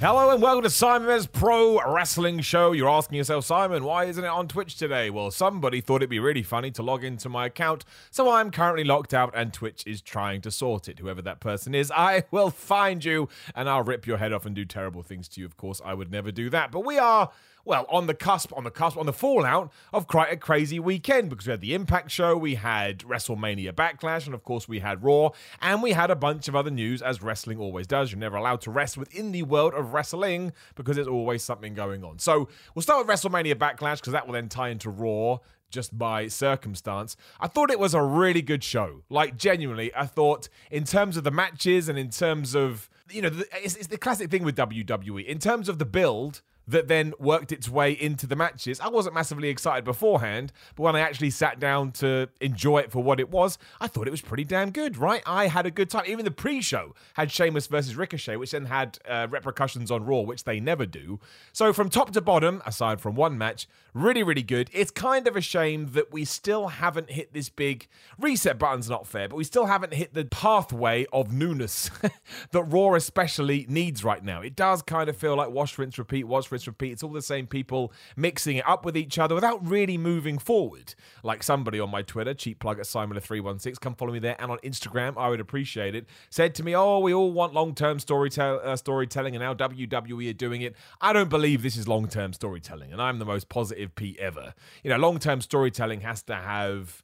Hello and welcome to Simon's Pro Wrestling Show. You're asking yourself, Simon, why isn't it on Twitch today? Well, somebody thought it'd be really funny to log into my account, so I'm currently locked out and Twitch is trying to sort it. Whoever that person is, I will find you and I'll rip your head off and do terrible things to you. Of course, I would never do that. But we are well, on the cusp, on the cusp, on the fallout of quite a crazy weekend because we had the Impact show, we had WrestleMania Backlash, and of course we had Raw, and we had a bunch of other news as wrestling always does. You're never allowed to rest within the world of wrestling because there's always something going on. So we'll start with WrestleMania Backlash because that will then tie into Raw just by circumstance. I thought it was a really good show. Like, genuinely, I thought in terms of the matches and in terms of, you know, it's, it's the classic thing with WWE. In terms of the build, that then worked its way into the matches. I wasn't massively excited beforehand, but when I actually sat down to enjoy it for what it was, I thought it was pretty damn good, right? I had a good time. Even the pre show had Sheamus versus Ricochet, which then had uh, repercussions on Raw, which they never do. So, from top to bottom, aside from one match, really, really good. It's kind of a shame that we still haven't hit this big reset button's not fair, but we still haven't hit the pathway of newness that Raw especially needs right now. It does kind of feel like wash, rinse, repeat, wash, repeat. It's all the same people mixing it up with each other without really moving forward. Like somebody on my Twitter, cheap plug at Simon316, come follow me there, and on Instagram, I would appreciate it, said to me, Oh, we all want long term storytell- uh, storytelling, and now WWE are doing it. I don't believe this is long term storytelling, and I'm the most positive Pete ever. You know, long term storytelling has to have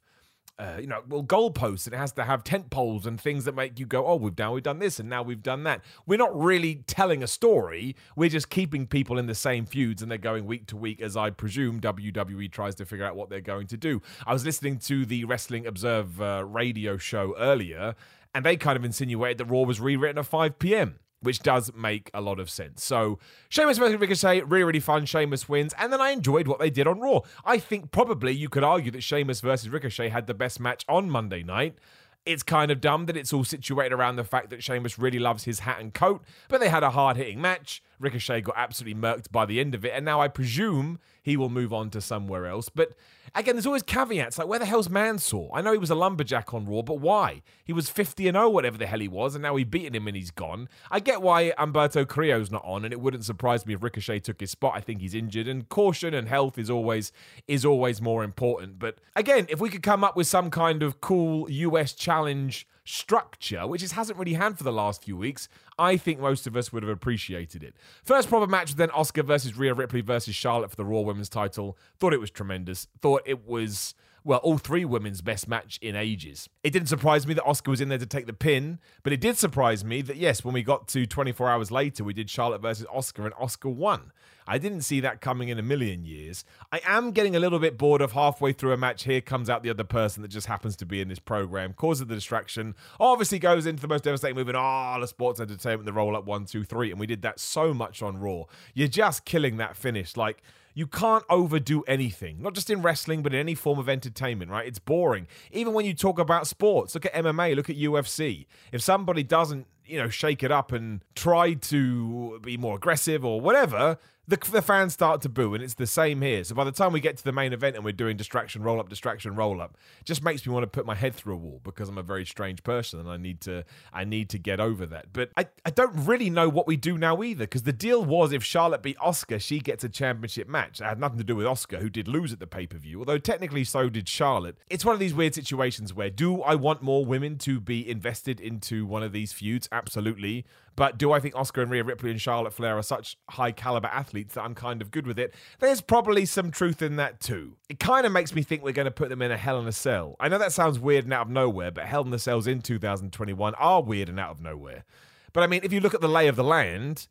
uh, you know, well, goalposts. It has to have tent poles and things that make you go, oh, we've done, we've done this, and now we've done that. We're not really telling a story. We're just keeping people in the same feuds, and they're going week to week, as I presume WWE tries to figure out what they're going to do. I was listening to the Wrestling Observe uh, radio show earlier, and they kind of insinuated that Raw was rewritten at 5 p.m which does make a lot of sense. So, Sheamus versus Ricochet, really, really fun. Sheamus wins. And then I enjoyed what they did on Raw. I think probably you could argue that Sheamus versus Ricochet had the best match on Monday night. It's kind of dumb that it's all situated around the fact that Sheamus really loves his hat and coat, but they had a hard hitting match. Ricochet got absolutely murked by the end of it, and now I presume he will move on to somewhere else. But again, there's always caveats like where the hell's Mansoor? I know he was a lumberjack on Raw, but why? He was 50 and 0, whatever the hell he was, and now we beaten him and he's gone. I get why Humberto Carrillo's not on, and it wouldn't surprise me if Ricochet took his spot. I think he's injured, and caution and health is always is always more important. But again, if we could come up with some kind of cool US challenge structure, which it hasn't really had for the last few weeks, I think most of us would have appreciated it. First proper match was then Asuka versus Rhea Ripley versus Charlotte for the Raw Women's title. Thought it was tremendous. Thought it was well, all three women's best match in ages. It didn't surprise me that Asuka was in there to take the pin, but it did surprise me that, yes, when we got to 24 hours later, we did Charlotte versus Asuka and Asuka won. I didn't see that coming in a million years. I am getting a little bit bored of halfway through a match. Here comes out the other person that just happens to be in this program, causes the distraction, obviously goes into the most devastating move in all the sports entertainment, the roll up one, two, three. And we did that so much on Raw. You're just killing that finish. Like, you can't overdo anything, not just in wrestling, but in any form of entertainment, right? It's boring. Even when you talk about sports, look at MMA, look at UFC. If somebody doesn't, you know, shake it up and try to be more aggressive or whatever, the, the fans start to boo, and it's the same here. So by the time we get to the main event and we're doing distraction roll up, distraction roll up, just makes me want to put my head through a wall because I'm a very strange person and I need to I need to get over that. But I, I don't really know what we do now either because the deal was if Charlotte beat Asuka, she gets a championship match. It had nothing to do with Asuka, who did lose at the pay per view, although technically so did Charlotte. It's one of these weird situations where do I want more women to be invested into one of these feuds? Absolutely. But do I think Asuka and Rhea Ripley and Charlotte Flair are such high caliber athletes that I'm kind of good with it? There's probably some truth in that too. It kind of makes me think we're going to put them in a Hell in a Cell. I know that sounds weird and out of nowhere, but Hell in a Cells in 2021 are weird and out of nowhere. But I mean, if you look at the lay of the land,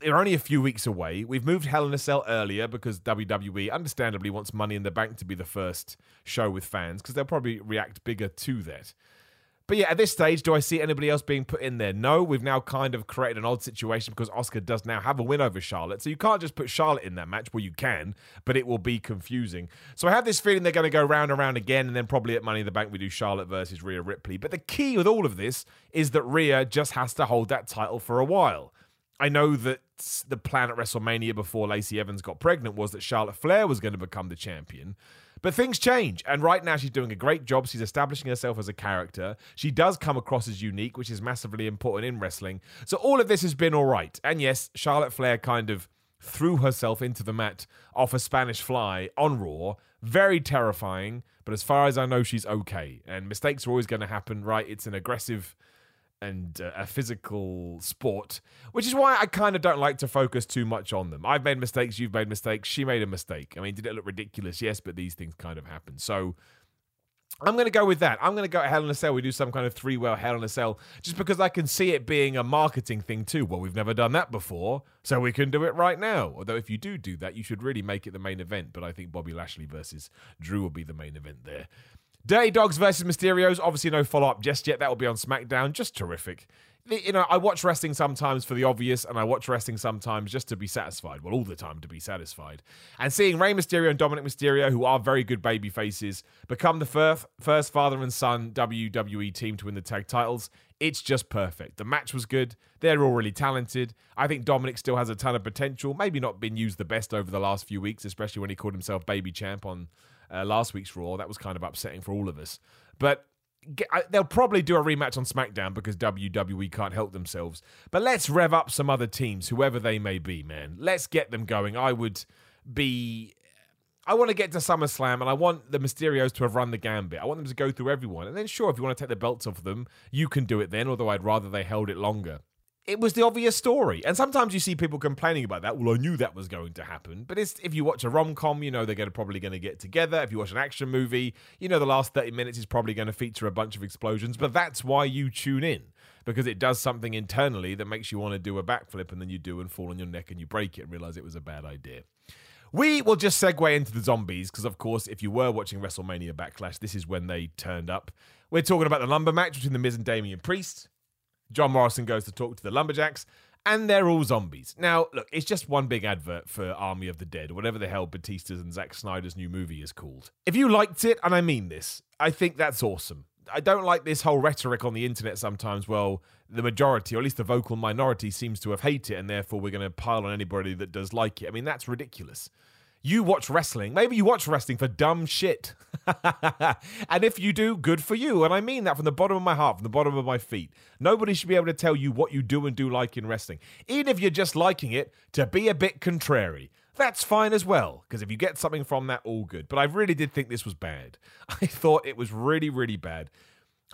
they're only a few weeks away. We've moved Hell in a Cell earlier because WWE, understandably, wants Money in the Bank to be the first show with fans because they'll probably react bigger to that. But yeah, at this stage, do I see anybody else being put in there? No, we've now kind of created an odd situation because Asuka does now have a win over Charlotte. So you can't just put Charlotte in that match. Well, you can, but it will be confusing. So I have this feeling they're going to go round and round again, and then probably at Money in the Bank we do Charlotte versus Rhea Ripley. But the key with all of this is that Rhea just has to hold that title for a while. I know that the plan at WrestleMania before Lacey Evans got pregnant was that Charlotte Flair was going to become the champion. But things change. And right now, she's doing a great job. She's establishing herself as a character. She does come across as unique, which is massively important in wrestling. So all of this has been all right. And yes, Charlotte Flair kind of threw herself into the mat off a Spanish fly on Raw. Very terrifying. But as far as I know, she's okay. And mistakes are always going to happen, right? It's an aggressive and uh, a physical sport, which is why I kind of don't like to focus too much on them. I've made mistakes, you've made mistakes, she made a mistake. I mean, did it look ridiculous? Yes, but these things kind of happen. So I'm going to go with that. I'm going to go Hell in a Cell. We do some kind of three well Hell in a Cell just because I can see it being a marketing thing too. Well, we've never done that before, so we can do it right now. Although, if you do do that, you should really make it the main event. But I think Bobby Lashley versus Drew will be the main event there. Dirty Dogs versus Mysterios. Obviously, no follow up just yet. That will be on SmackDown. Just terrific. You know, I watch wrestling sometimes for the obvious, and I watch wrestling sometimes just to be satisfied. Well, all the time to be satisfied. And seeing Rey Mysterio and Dominik Mysterio, who are very good baby faces, become the first, first father and son WWE team to win the tag titles, it's just perfect. The match was good. They're all really talented. I think Dominik still has a ton of potential. Maybe not been used the best over the last few weeks, especially when he called himself baby champ on uh, last week's Raw. That was kind of upsetting for all of us. But they'll probably do a rematch on SmackDown because WWE can't help themselves. But let's rev up some other teams, whoever they may be, man. Let's get them going. I would be. I want to get to SummerSlam and I want the Mysterios to have run the gambit. I want them to go through everyone. And then, sure, if you want to take the belts off them, you can do it then, although I'd rather they held it longer it was the obvious story. And sometimes you see people complaining about that. Well, I knew that was going to happen. But if you watch a rom com, you know they're gonna, probably going to get together. If you watch an action movie, you know the last 30 minutes is probably going to feature a bunch of explosions. But that's why you tune in because it does something internally that makes you want to do a backflip and then you do and fall on your neck and you break it and realize it was a bad idea. We will just segue into the zombies because, of course, if you were watching WrestleMania Backlash, this is when they turned up. We're talking about the lumber match between The Miz and Damian Priest. John Morrison goes to talk to the Lumberjacks, and they're all zombies. Now, look, it's just one big advert for Army of the Dead, or whatever the hell Batista's and Zack Snyder's new movie is called. If you liked it, and I mean this, I think that's awesome. I don't like this whole rhetoric on the internet sometimes. Well, the majority, or at least the vocal minority, seems to have hated it, and therefore we're going to pile on anybody that does like it. I mean, that's ridiculous you watch wrestling. Maybe you watch wrestling for dumb shit. and if you do, good for you. And I mean that from the bottom of my heart, from the bottom of my feet. Nobody should be able to tell you what you do and do like in wrestling. Even if you're just liking it to be a bit contrary. That's fine as well, because if you get something from that, all good. But I really did think this was bad. I thought it was really, really bad.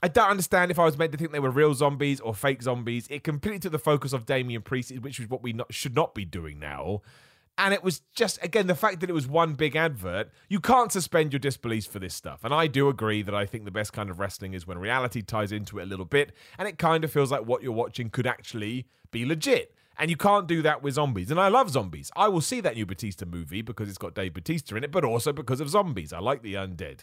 I don't understand if I was meant to think they were real zombies or fake zombies. It completely took the focus of Damian Priest, which is what we not, should not be doing now. And it was just, again, the fact that it was one big advert, you can't suspend your disbelief for this stuff. And I do agree that I think the best kind of wrestling is when reality ties into it a little bit and it kind of feels like what you're watching could actually be legit. And you can't do that with zombies. And I love zombies. I will see that new Batista movie because it's got Dave Batista in it, but also because of zombies. I like the undead.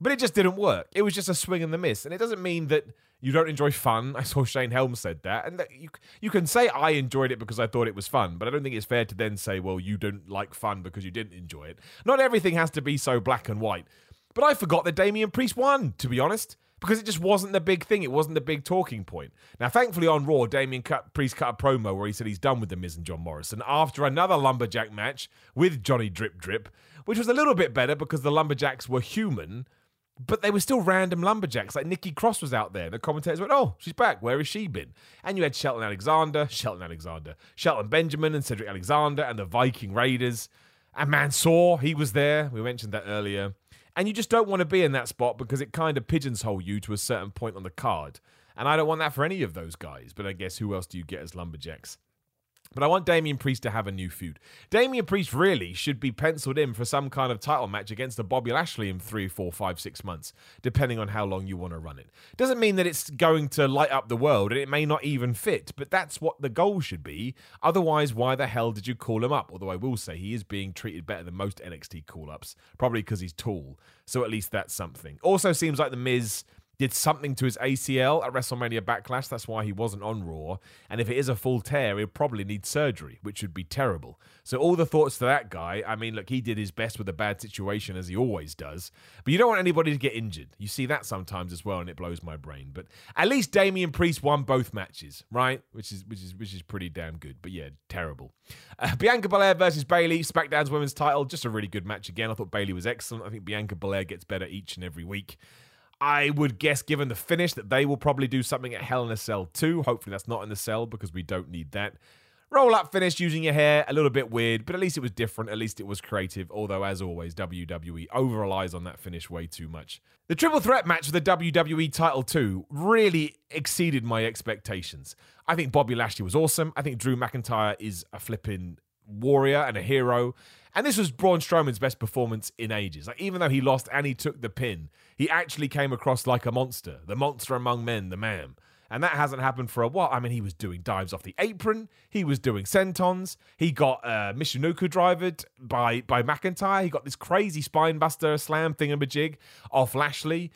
But it just didn't work. It was just a swing and the miss. And it doesn't mean that you don't enjoy fun. I saw Shane Helms said that, and you you can say I enjoyed it because I thought it was fun, but I don't think it's fair to then say, well, you don't like fun because you didn't enjoy it. Not everything has to be so black and white. But I forgot that Damian Priest won, to be honest, because it just wasn't the big thing. It wasn't the big talking point. Now, thankfully, on Raw, Damian cut, Priest cut a promo where he said he's done with the Miz and John Morrison after another lumberjack match with Johnny Drip Drip, which was a little bit better because the lumberjacks were human but they were still random lumberjacks. Like Nikki Cross was out there. The commentators went, "Oh, she's back. Where has she been?" And you had Shelton Alexander, Shelton Alexander, Shelton Benjamin, and Cedric Alexander, and the Viking Raiders, and Mansoor. He was there. We mentioned that earlier. And you just don't want to be in that spot because it kind of pigeonholes you to a certain point on the card. And I don't want that for any of those guys. But I guess who else do you get as lumberjacks? But I want Damian Priest to have a new feud. Damian Priest really should be penciled in for some kind of title match against a Bobby Lashley in three, four, five, six months, depending on how long you want to run it. Doesn't mean that it's going to light up the world and it may not even fit, but that's what the goal should be. Otherwise, why the hell did you call him up? Although I will say he is being treated better than most NXT call ups, probably because he's tall. So at least that's something. Also, seems like The Miz did something to his ACL at WrestleMania Backlash. That's why he wasn't on Raw. And if it is a full tear, he'll probably need surgery, which would be terrible. So, all the thoughts to that guy. I mean, look, he did his best with a bad situation, as he always does. But you don't want anybody to get injured. You see that sometimes as well, and it blows my brain. But at least Damian Priest won both matches, right? Which is which is which is pretty damn good. But yeah, terrible. Uh, Bianca Belair versus Bayley, SmackDown's women's title. Just a really good match again. I thought Bayley was excellent. I think Bianca Belair gets better each and every week. I would guess, given the finish, that they will probably do something at Hell in a Cell too. Hopefully, that's not in the cell because we don't need that. Roll up finish using your hair, a little bit weird, but at least it was different. At least it was creative. Although, as always, WWE over relies on that finish way too much. The triple threat match for the WWE title, too, really exceeded my expectations. I think Bobby Lashley was awesome. I think Drew McIntyre is a flipping warrior and a hero. And this was Braun Strowman's best performance in ages. Like even though he lost and he took the pin, he actually came across like a monster, the monster among men, the man. And that hasn't happened for a while. I mean, he was doing dives off the apron. He was doing sentons. He got uh, Michinoku drivered by by McIntyre. He got this crazy spinebuster slam thingamajig off Lashley.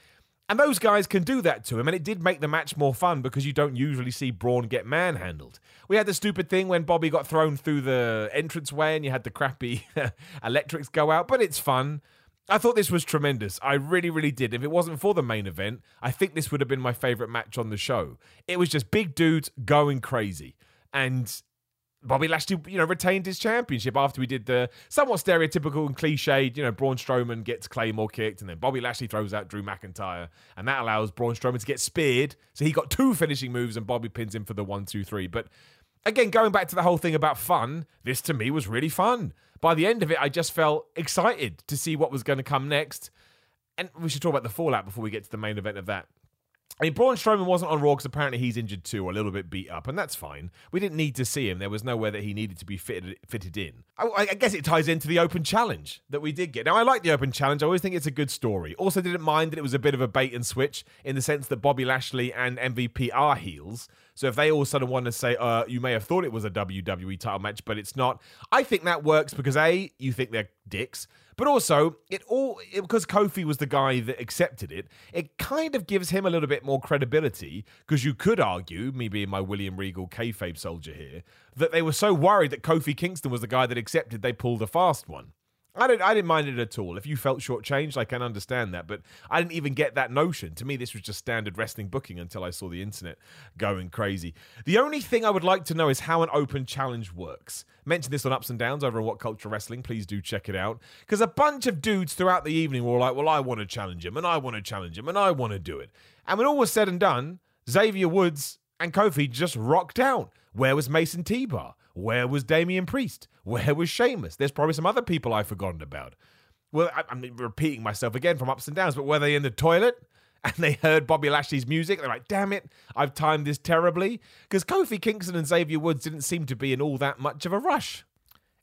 And those guys can do that to him, and it did make the match more fun because you don't usually see Braun get manhandled. We had the stupid thing when Bobby got thrown through the entranceway and you had the crappy electrics go out, but it's fun. I thought this was tremendous. I really, really did. If it wasn't for the main event, I think this would have been my favorite match on the show. It was just big dudes going crazy. And Bobby Lashley, you know, retained his championship after we did the somewhat stereotypical and cliched, you know, Braun Strowman gets Claymore kicked, and then Bobby Lashley throws out Drew McIntyre, and that allows Braun Strowman to get speared. So he got two finishing moves, and Bobby pins him for the one, two, three. But again, going back to the whole thing about fun, this to me was really fun. By the end of it, I just felt excited to see what was going to come next. And we should talk about the fallout before we get to the main event of that. I mean, Braun Strowman wasn't on Raw because apparently he's injured too, or a little bit beat up, and that's fine. We didn't need to see him. There was nowhere that he needed to be fitted fitted in. I, I, guess it ties into the open challenge that we did get. Now, I like the open challenge. I always think it's a good story. Also, didn't mind that it was a bit of a bait and switch in the sense that Bobby Lashley and MVP are heels. So if they all of a sudden want to say, uh, you may have thought it was a WWE title match, but it's not, I think that works because A, you think they're dicks. But also, it all it, because Kofi was the guy that accepted it. It kind of gives him a little bit more credibility because you could argue, me being my William Regal kayfabe soldier here, that they were so worried that Kofi Kingston was the guy that accepted they pulled a fast one. I didn't, I didn't mind it at all. If you felt shortchanged, I can understand that. But I didn't even get that notion. To me, this was just standard wrestling booking until I saw the internet going crazy. The only thing I would like to know is how an open challenge works. Mention this on Ups and Downs over on What Culture Wrestling. Please do check it out. Because a bunch of dudes throughout the evening were like, well, I want to challenge him, and I want to challenge him, and I want to do it. And when all was said and done, Xavier Woods and Kofi just rocked out. Where was Mace and T-Bar? Where was Damian Priest? Where was Sheamus? There's probably some other people I've forgotten about. Well, I'm repeating myself again from ups and downs, but were they in the toilet? And they heard Bobby Lashley's music. They're like, damn it, I've timed this terribly. Because Kofi Kingston and Xavier Woods didn't seem to be in all that much of a rush.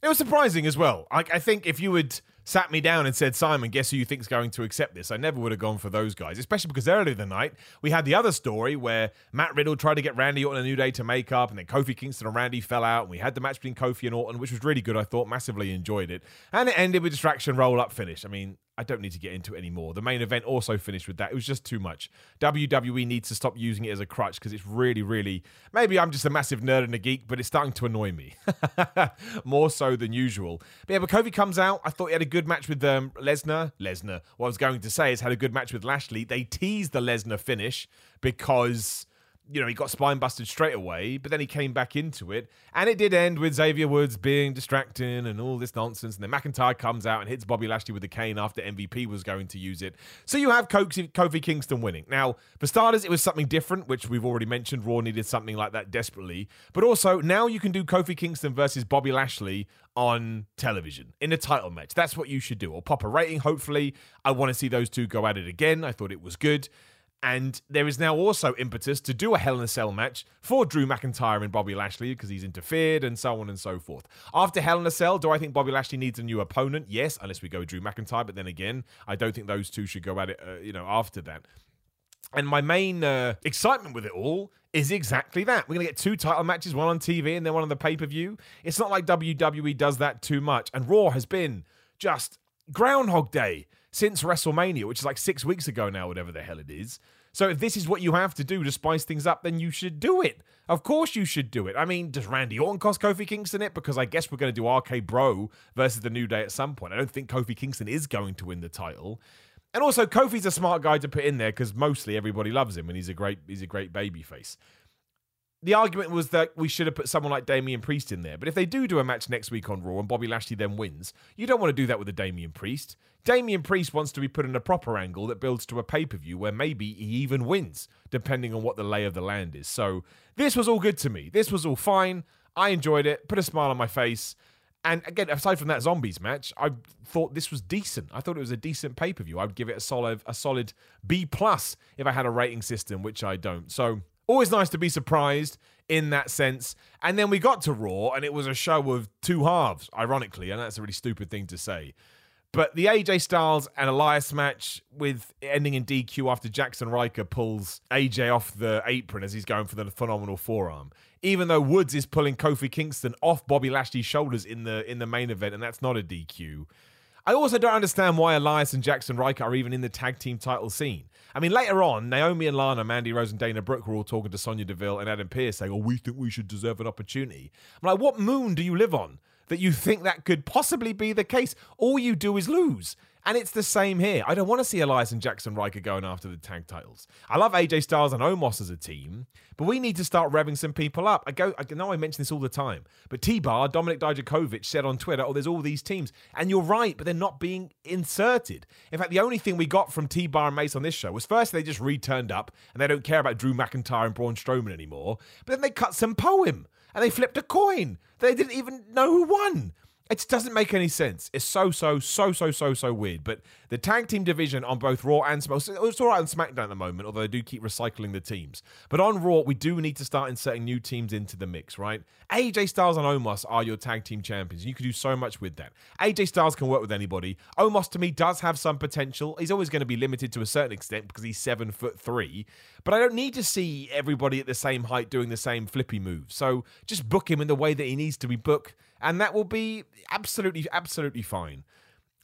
It was surprising as well. I, I think if you would sat me down and said, Simon, guess who you think's going to accept this? I never would have gone for those guys, especially because earlier the night we had the other story where Matt Riddle tried to get Randy Orton a New Day to make up, and then Kofi Kingston and Randy fell out, and we had the match between Kofi and Orton, which was really good. I thought massively enjoyed it, and it ended with distraction roll up finish. I mean, I don't need to get into it anymore. The main event also finished with that. It was just too much. WWE needs to stop using it as a crutch because it's really, really. Maybe I'm just a massive nerd and a geek, but it's starting to annoy me more so than usual. But yeah, but Kofi comes out. I thought he had a good match with um, Lesnar. Lesnar. What I was going to say is had a good match with Lashley. They teased the Lesnar finish because you know, he got spine busted straight away, but then he came back into it. And it did end with Xavier Woods being distracting and all this nonsense. And then McIntyre comes out and hits Bobby Lashley with the cane after MVP was going to use it. So you have Kofi Kingston winning. Now, for starters, it was something different, which we've already mentioned. Raw needed something like that desperately. But also, now you can do Kofi Kingston versus Bobby Lashley on television in a title match. That's what you should do. Or pop a rating, hopefully. I want to see those two go at it again. I thought it was good. And there is now also impetus to do a Hell in a Cell match for Drew McIntyre and Bobby Lashley because he's interfered and so on and so forth. After Hell in a Cell, do I think Bobby Lashley needs a new opponent? Yes, unless we go Drew McIntyre. But then again, I don't think those two should go at it, uh, you know, after that. And my main uh, excitement with it all is exactly that. We're going to get two title matches, one on TV and then one on the pay per view. It's not like WWE does that too much. And Raw has been just Groundhog Day since WrestleMania, which is like six weeks ago now, whatever the hell it is. So if this is what you have to do to spice things up, then you should do it. Of course you should do it. I mean, does Randy Orton cost Kofi Kingston it? Because I guess we're going to do RK Bro versus the New Day at some point. I don't think Kofi Kingston is going to win the title. And also, Kofi's a smart guy to put in there because mostly everybody loves him and he's a great he's a great baby face the argument was that we should have put someone like Damian Priest in there. But if they do do a match next week on Raw and Bobby Lashley then wins, you don't want to do that with a Damian Priest. Damian Priest wants to be put in a proper angle that builds to a pay per view where maybe he even wins, depending on what the lay of the land is. So this was all good to me. This was all fine. I enjoyed it, put a smile on my face. And again, aside from that zombies match, I thought this was decent. I thought it was a decent pay per view. I'd give it a solid a solid B plus if I had a rating system, which I don't. So Always nice to be surprised in that sense. And then we got to Raw, and it was a show of two halves, ironically, and that's a really stupid thing to say. But the AJ Styles and Elias match with ending in DQ after Jaxson Ryker pulls AJ off the apron as he's going for the phenomenal forearm. Even though Woods is pulling Kofi Kingston off Bobby Lashley's shoulders in the in the main event, and that's not a DQ. I also don't understand why Elias and Jaxson Ryker are even in the tag team title scene. I mean, later on, Naomi and Lana, Mandy Rose and Dana Brooke were all talking to Sonya Deville and Adam Pearce saying, Oh, we think we should deserve an opportunity. I'm like, what moon do you live on that you think that could possibly be the case? All you do is lose. And it's the same here. I don't want to see Elias and Jaxson Ryker going after the tag titles. I love AJ Styles and Omos as a team, but we need to start revving some people up. I go. I know I mention this all the time, but T Bar Dominik Dijakovic said on Twitter, "Oh, there's all these teams," and you're right, but they're not being inserted. In fact, the only thing we got from T Bar and Mace on this show was first they just returned up and they don't care about Drew McIntyre and Braun Strowman anymore, but then they cut some poem and they flipped a coin. They didn't even know who won. It doesn't make any sense. It's so, so, so, so, so, so weird. But the tag team division on both Raw and SmackDown, it's all right on SmackDown at the moment, although they do keep recycling the teams. But on Raw, we do need to start inserting new teams into the mix, right? AJ Styles and Omos are your tag team champions. You can do so much with that. AJ Styles can work with anybody. Omos, to me, does have some potential. He's always going to be limited to a certain extent because he's seven foot three. But I don't need to see everybody at the same height doing the same flippy move. So just book him in the way that he needs to be booked and that will be absolutely, absolutely fine.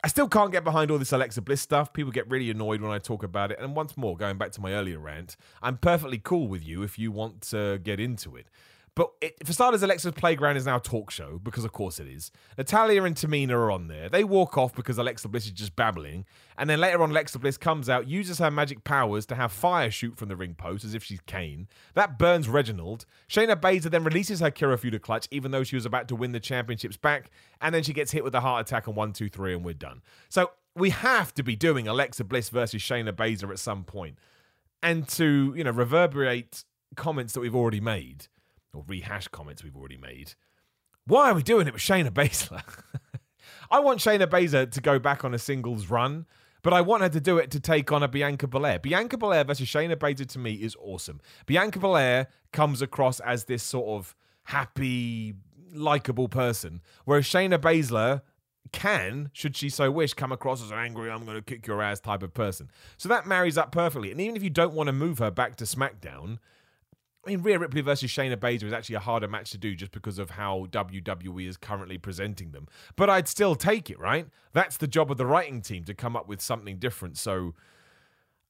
I still can't get behind all this Alexa Bliss stuff. People get really annoyed when I talk about it. And once more, going back to my earlier rant, I'm perfectly cool with you if you want to get into it. But it, for starters, Alexa's Playground is now a talk show, because of course it is. Natalya and Tamina are on there. They walk off because Alexa Bliss is just babbling. And then later on, Alexa Bliss comes out, uses her magic powers to have fire shoot from the ring post as if she's Kane. That burns Reginald. Shayna Baszler then releases her Kirifuda clutch, even though she was about to win the championships back. And then she gets hit with a heart attack on one, two, three, and we're done. So we have to be doing Alexa Bliss versus Shayna Baszler at some point. And to, you know, reverberate comments that we've already made or rehash comments we've already made. Why are we doing it with Shayna Baszler? I want Shayna Baszler to go back on a singles run, but I want her to do it to take on a Bianca Belair. Bianca Belair versus Shayna Baszler to me is awesome. Bianca Belair comes across as this sort of happy, likable person, whereas Shayna Baszler can, should she so wish, come across as an angry, I'm going to kick your ass type of person. So that marries up perfectly. And even if you don't want to move her back to SmackDown, I mean, Rhea Ripley versus Shayna Baszler is actually a harder match to do just because of how WWE is currently presenting them. But I'd still take it, right? That's the job of the writing team to come up with something different. So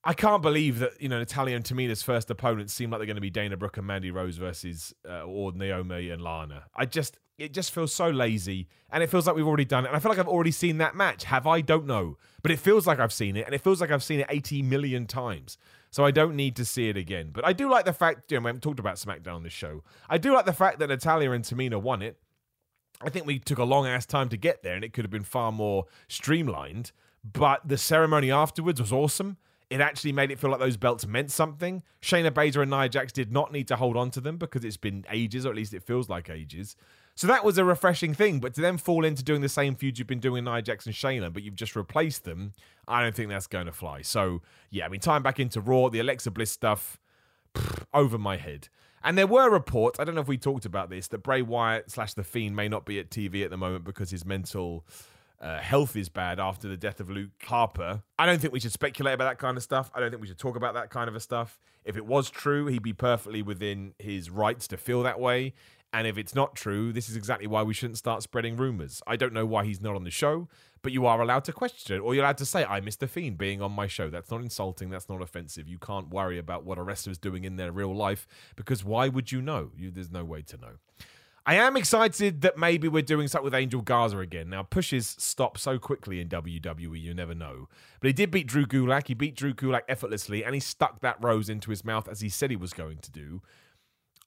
I can't believe that, you know, Natalya and Tamina's first opponents seem like they're going to be Dana Brooke and Mandy Rose versus, uh, or Naomi and Lana. I just, it just feels so lazy and it feels like we've already done it. And I feel like I've already seen that match. Have I? Don't know. But it feels like I've seen it and it feels like I've seen it 80 million times. So I don't need to see it again. But I do like the fact, you know, we haven't talked about SmackDown on this show. I do like the fact that Natalya and Tamina won it. I think we took a long ass time to get there and it could have been far more streamlined. But the ceremony afterwards was awesome. It actually made it feel like those belts meant something. Shayna Baszler and Nia Jax did not need to hold on to them because it's been ages, or at least it feels like ages. So that was a refreshing thing, but to then fall into doing the same feud you've been doing with Nia and Shayna, but you've just replaced them, I don't think that's going to fly. So yeah, I mean, time back into Raw, the Alexa Bliss stuff, pff, over my head. And there were reports, I don't know if we talked about this, that Bray Wyatt slash The Fiend may not be at TV at the moment because his mental uh, health is bad after the death of Luke Harper. I don't think we should speculate about that kind of stuff. I don't think we should talk about that kind of stuff. If it was true, he'd be perfectly within his rights to feel that way And if it's not true, this is exactly why we shouldn't start spreading rumors. I don't know why he's not on the show, but you are allowed to question it, or you're allowed to say, I miss the Fiend being on my show. That's not insulting, that's not offensive. You can't worry about what a wrestler's doing in their real life because why would you know? You, there's no way to know. I am excited that maybe we're doing something with Angel Garza again. Now, pushes stop so quickly in WWE, you never know. But he did beat Drew Gulak. He beat Drew Gulak effortlessly, and he stuck that rose into his mouth as he said he was going to do.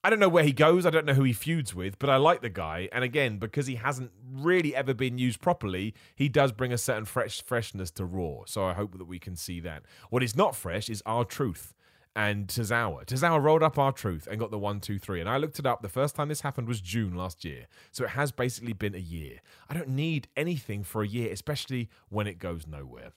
I don't know where he goes. I don't know who he feuds with, but I like the guy. And again, because he hasn't really ever been used properly, he does bring a certain fresh freshness to Raw. So I hope that we can see that. What is not fresh is R-Truth and Tozawa. Tozawa rolled up R-Truth and got the one, two, three. And I looked it up. The first time this happened was June last year. So it has basically been a year. I don't need anything for a year, especially when it goes nowhere.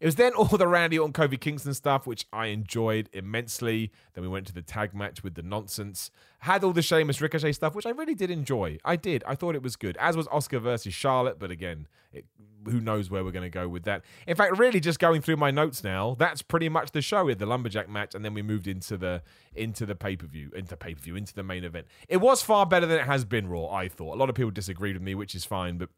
It was then all the Randy Orton Kofi Kingston stuff, which I enjoyed immensely. Then we went to the tag match with the nonsense. Had all the Sheamus Ricochet stuff, which I really did enjoy. I did. I thought it was good. As was Asuka versus Charlotte, but again, it, who knows where we're going to go with that. In fact, really just going through my notes now, that's pretty much the show with the lumberjack match, and then we moved into the into the pay per view, into pay per view, into the main event. It was far better than it has been Raw. I thought a lot of people disagreed with me, which is fine, but.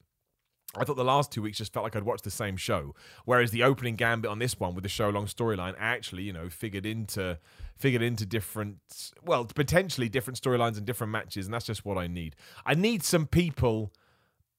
I thought the last two weeks just felt like I'd watched the same show, whereas the opening gambit on this one with the show long storyline actually, you know, figured into figured into different, well, potentially different storylines and different matches, and that's just what I need. I need some people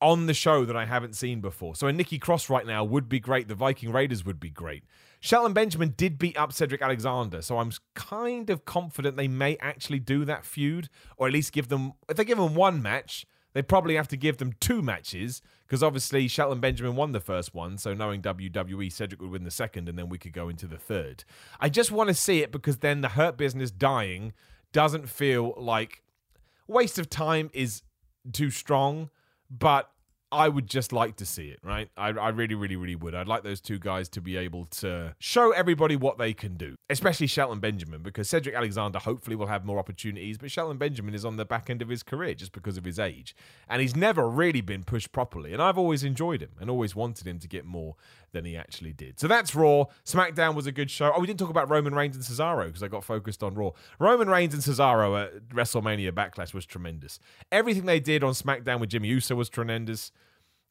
on the show that I haven't seen before. So a Nikki Cross right now would be great. The Viking Raiders would be great. Shelton Benjamin did beat up Cedric Alexander, so I'm kind of confident they may actually do that feud, or at least give them. If they give them one match, they probably have to give them two matches because obviously Shelton Benjamin won the first one. So knowing WWE, Cedric would win the second, and then we could go into the third. I just want to see it because then the Hurt Business dying doesn't feel like waste of time is too strong, but I would just like to see it, right? I, I really, really, really would. I'd like those two guys to be able to show everybody what they can do, especially Shelton Benjamin, because Cedric Alexander hopefully will have more opportunities, but Shelton Benjamin is on the back end of his career just because of his age. And he's never really been pushed properly. And I've always enjoyed him and always wanted him to get more than he actually did. So that's Raw. SmackDown was a good show. Oh, we didn't talk about Roman Reigns and Cesaro because I got focused on Raw. Roman Reigns and Cesaro at WrestleMania Backlash was tremendous. Everything they did on SmackDown with Jimmy Uso was tremendous.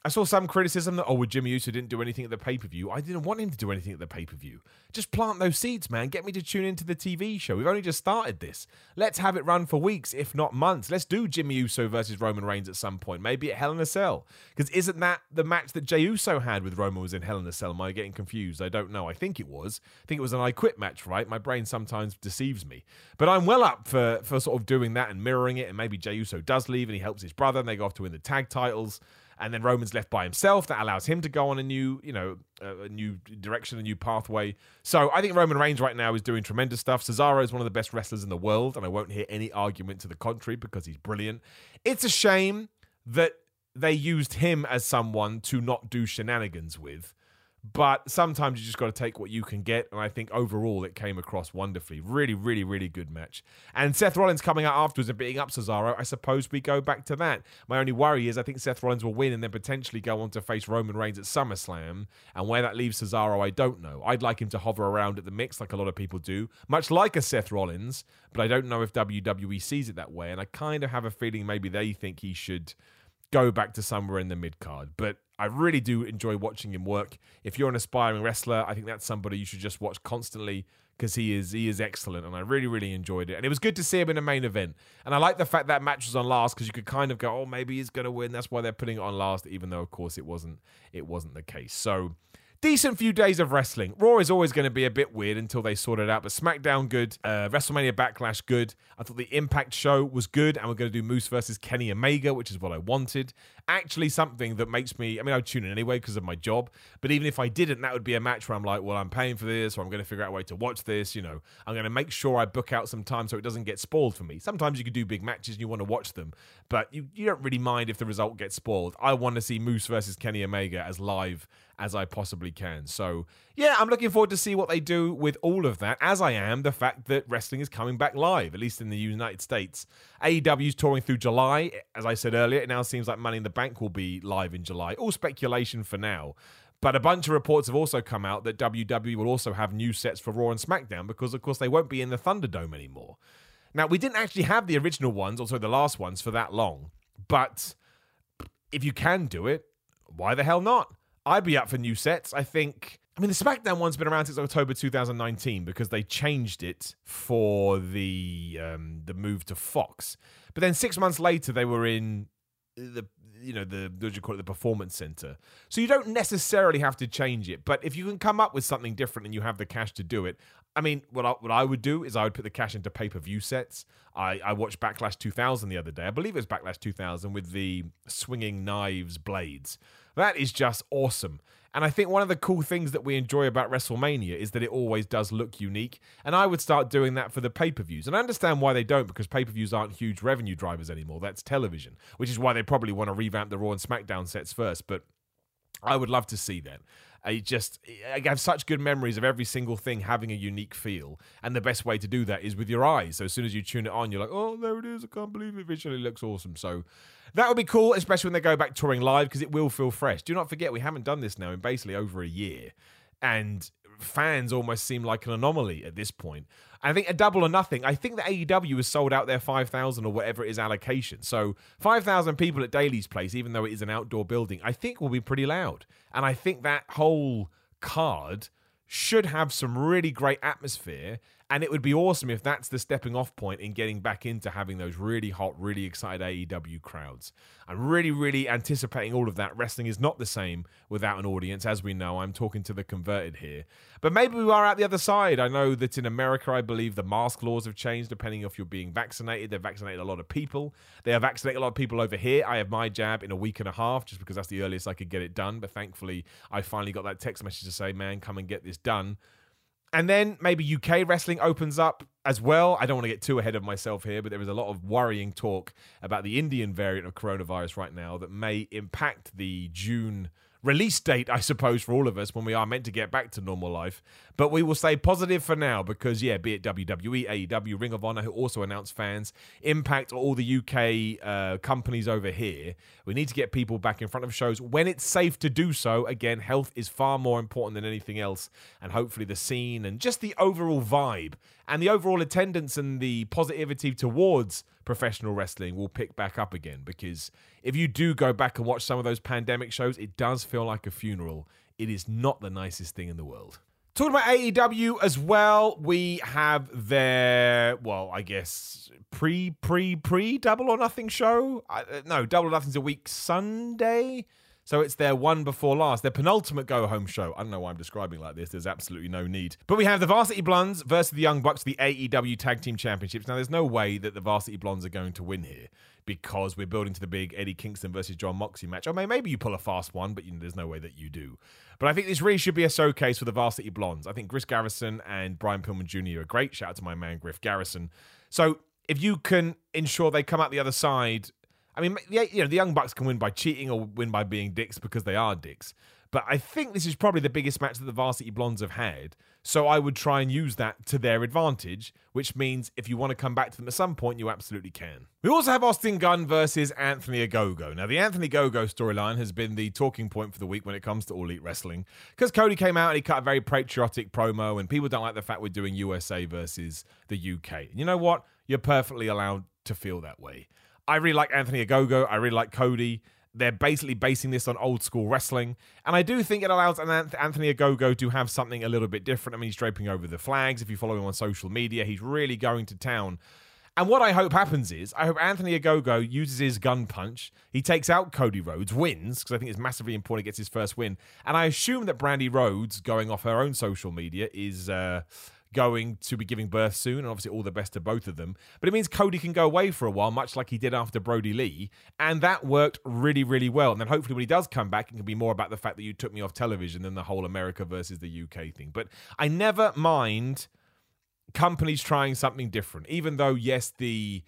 I saw some criticism that, oh, well, Jimmy Uso didn't do anything at the pay per view. I didn't want him to do anything at the pay per view. Just plant those seeds, man. Get me to tune into the TV show. We've only just started this. Let's have it run for weeks, if not months. Let's do Jimmy Uso versus Roman Reigns at some point, maybe at Hell in a Cell. Because isn't that the match that Jey Uso had with Roman was in Hell in a Cell? Am I getting confused? I don't know. I think it was. I think it was an I Quit match, right? My brain sometimes deceives me. But I'm well up for, for sort of doing that and mirroring it. And maybe Jey Uso does leave and he helps his brother and they go off to win the tag titles and then Roman's left by himself. That allows him to go on a new, you know, a new direction, a new pathway. So I think Roman Reigns right now is doing tremendous stuff. Cesaro is one of the best wrestlers in the world, and I won't hear any argument to the contrary because he's brilliant. It's a shame that they used him as someone to not do shenanigans with. But sometimes you just got to take what you can get. And I think overall it came across wonderfully. Really, really, really good match. And Seth Rollins coming out afterwards and beating up Cesaro, I suppose we go back to that. My only worry is I think Seth Rollins will win and then potentially go on to face Roman Reigns at SummerSlam. And where that leaves Cesaro, I don't know. I'd like him to hover around at the mix like a lot of people do, much like a Seth Rollins. But I don't know if WWE sees it that way. And I kind of have a feeling maybe they think he should go back to somewhere in the mid card. But I really do enjoy watching him work. If you're an aspiring wrestler, I think that's somebody you should just watch constantly because he is he is excellent, and I really really enjoyed it. And it was good to see him in a main event. And I like the fact that match was on last because you could kind of go, oh, maybe he's going to win. That's why they're putting it on last, even though of course it wasn't it wasn't the case. So decent few days of wrestling. Raw is always going to be a bit weird until they sort it out, but SmackDown good, uh, WrestleMania Backlash good. I thought the Impact show was good, and we're going to do Moose versus Kenny Omega, which is what I wanted. Actually, something that makes me, I mean, I'd tune in anyway because of my job, but even if I didn't, that would be a match where I'm like, well, I'm paying for this, or I'm going to figure out a way to watch this. You know, I'm going to make sure I book out some time so it doesn't get spoiled for me. Sometimes you could do big matches and you want to watch them, but you, you don't really mind if the result gets spoiled. I want to see Moose versus Kenny Omega as live as I possibly can. So, yeah, I'm looking forward to see what they do with all of that, as I am the fact that wrestling is coming back live, at least in the United States. AEW's touring through July. As I said earlier, it now seems like Money in the Bank will be live in July. All speculation for now. But a bunch of reports have also come out that WWE will also have new sets for Raw and SmackDown because, of course, they won't be in the Thunderdome anymore. Now, we didn't actually have the original ones, also the last ones, for that long. But if you can do it, why the hell not? I'd be up for new sets. I think. I mean, the SmackDown one's been around since October 2019 because they changed it for the um, the move to Fox. But then six months later, they were in the you know the what do you call it the performance center. So you don't necessarily have to change it but if you can come up with something different and you have the cash to do it i mean what i, what I would do is i would put the cash into pay-per-view sets. I i watched backlash 2000 the other day. I believe it was backlash 2000 with the swinging knives blades. That is just awesome and I think one of the cool things that we enjoy about WrestleMania is that it always does look unique. And I would start doing that for the pay per views. And I understand why they don't, because pay per views aren't huge revenue drivers anymore. That's television, which is why they probably want to revamp the Raw and SmackDown sets first. But I would love to see that. I just I have such good memories of every single thing having a unique feel, and the best way to do that is with your eyes. So as soon as you tune it on, you're like, "Oh, there it is! I can't believe it! Visually looks awesome." So that would be cool, especially when they go back touring live because it will feel fresh. Do not forget, we haven't done this now in basically over a year, and fans almost seem like an anomaly at this point. I think a double or nothing. I think that AEW has sold out their 5,000 or whatever it is allocation. So 5,000 people at Daily's Place, even though it is an outdoor building, I think will be pretty loud. And I think that whole card should have some really great atmosphere and it would be awesome if that's the stepping off point in getting back into having those really hot, really excited AEW crowds. I'm really, really anticipating all of that. Wrestling is not the same without an audience, as we know. I'm talking to the converted here. But maybe we are at the other side. I know that in America, I believe the mask laws have changed depending if you're being vaccinated. They've vaccinated a lot of people. They have vaccinated a lot of people over here. I have my jab in a week and a half just because that's the earliest I could get it done. But thankfully, I finally got that text message to say, man, come and get this done. And then maybe UK wrestling opens up as well. I don't want to get too ahead of myself here, but there is a lot of worrying talk about the Indian variant of coronavirus right now that may impact the June release date, I suppose, for all of us when we are meant to get back to normal life. But we will stay positive for now because, yeah, be it WWE, AEW, Ring of Honor, who also announced fans, Impact, all the UK uh, companies over here, we need to get people back in front of shows when it's safe to do so. Again, health is far more important than anything else. And hopefully, the scene and just the overall vibe and the overall attendance and the positivity towards professional wrestling will pick back up again because if you do go back and watch some of those pandemic shows, it does feel like a funeral. It is not the nicest thing in the world. Talking about AEW as well, we have their, well, I guess, pre, pre, pre Double or Nothing show. Uh, no, Double or Nothing's a week Sunday. So it's their one before last, their penultimate go home show. I don't know why I'm describing like this. There's absolutely no need. But we have the Varsity Blondes versus the Young Bucks, the AEW Tag Team Championships. Now, there's no way that the Varsity Blondes are going to win here because we're building to the big Eddie Kingston versus Jon Moxley match. I Or maybe you pull a fast one, but you know, there's no way that you do. But I think this really should be a showcase for the Varsity Blondes. I think Griff Garrison and Brian Pillman Jr. are great. Shout out to my man Griff Garrison. So if you can ensure they come out the other side I mean, you know, the Young Bucks can win by cheating or win by being dicks because they are dicks. But I think this is probably the biggest match that the Varsity Blondes have had. So I would try and use that to their advantage, which means if you want to come back to them at some point, you absolutely can. We also have Austin Gunn versus Anthony Ogogo. Now, the Anthony Ogogo storyline has been the talking point for the week when it comes to All Elite Wrestling because Cody came out and he cut a very patriotic promo, and people don't like the fact we're doing USA versus the UK. And you know what? You're perfectly allowed to feel that way. I really like Anthony Ogogo. I really like Cody. They're basically basing this on old school wrestling. And I do think it allows Anthony Ogogo to have something a little bit different. I mean, he's draping over the flags. If you follow him on social media, he's really going to town. And what I hope happens is, I hope Anthony Ogogo uses his gun punch. He takes out Cody Rhodes, wins, because I think it's massively important he gets his first win. And I assume that Brandi Rhodes, going off her own social media, is. Uh, going to be giving birth soon, and obviously all the best to both of them. But it means Cody can go away for a while, much like he did after Brodie Lee, and that worked really, really well. And then hopefully when he does come back, it can be more about the fact that you took me off television than the whole America versus the UK thing. But I never mind companies trying something different, even though yes, the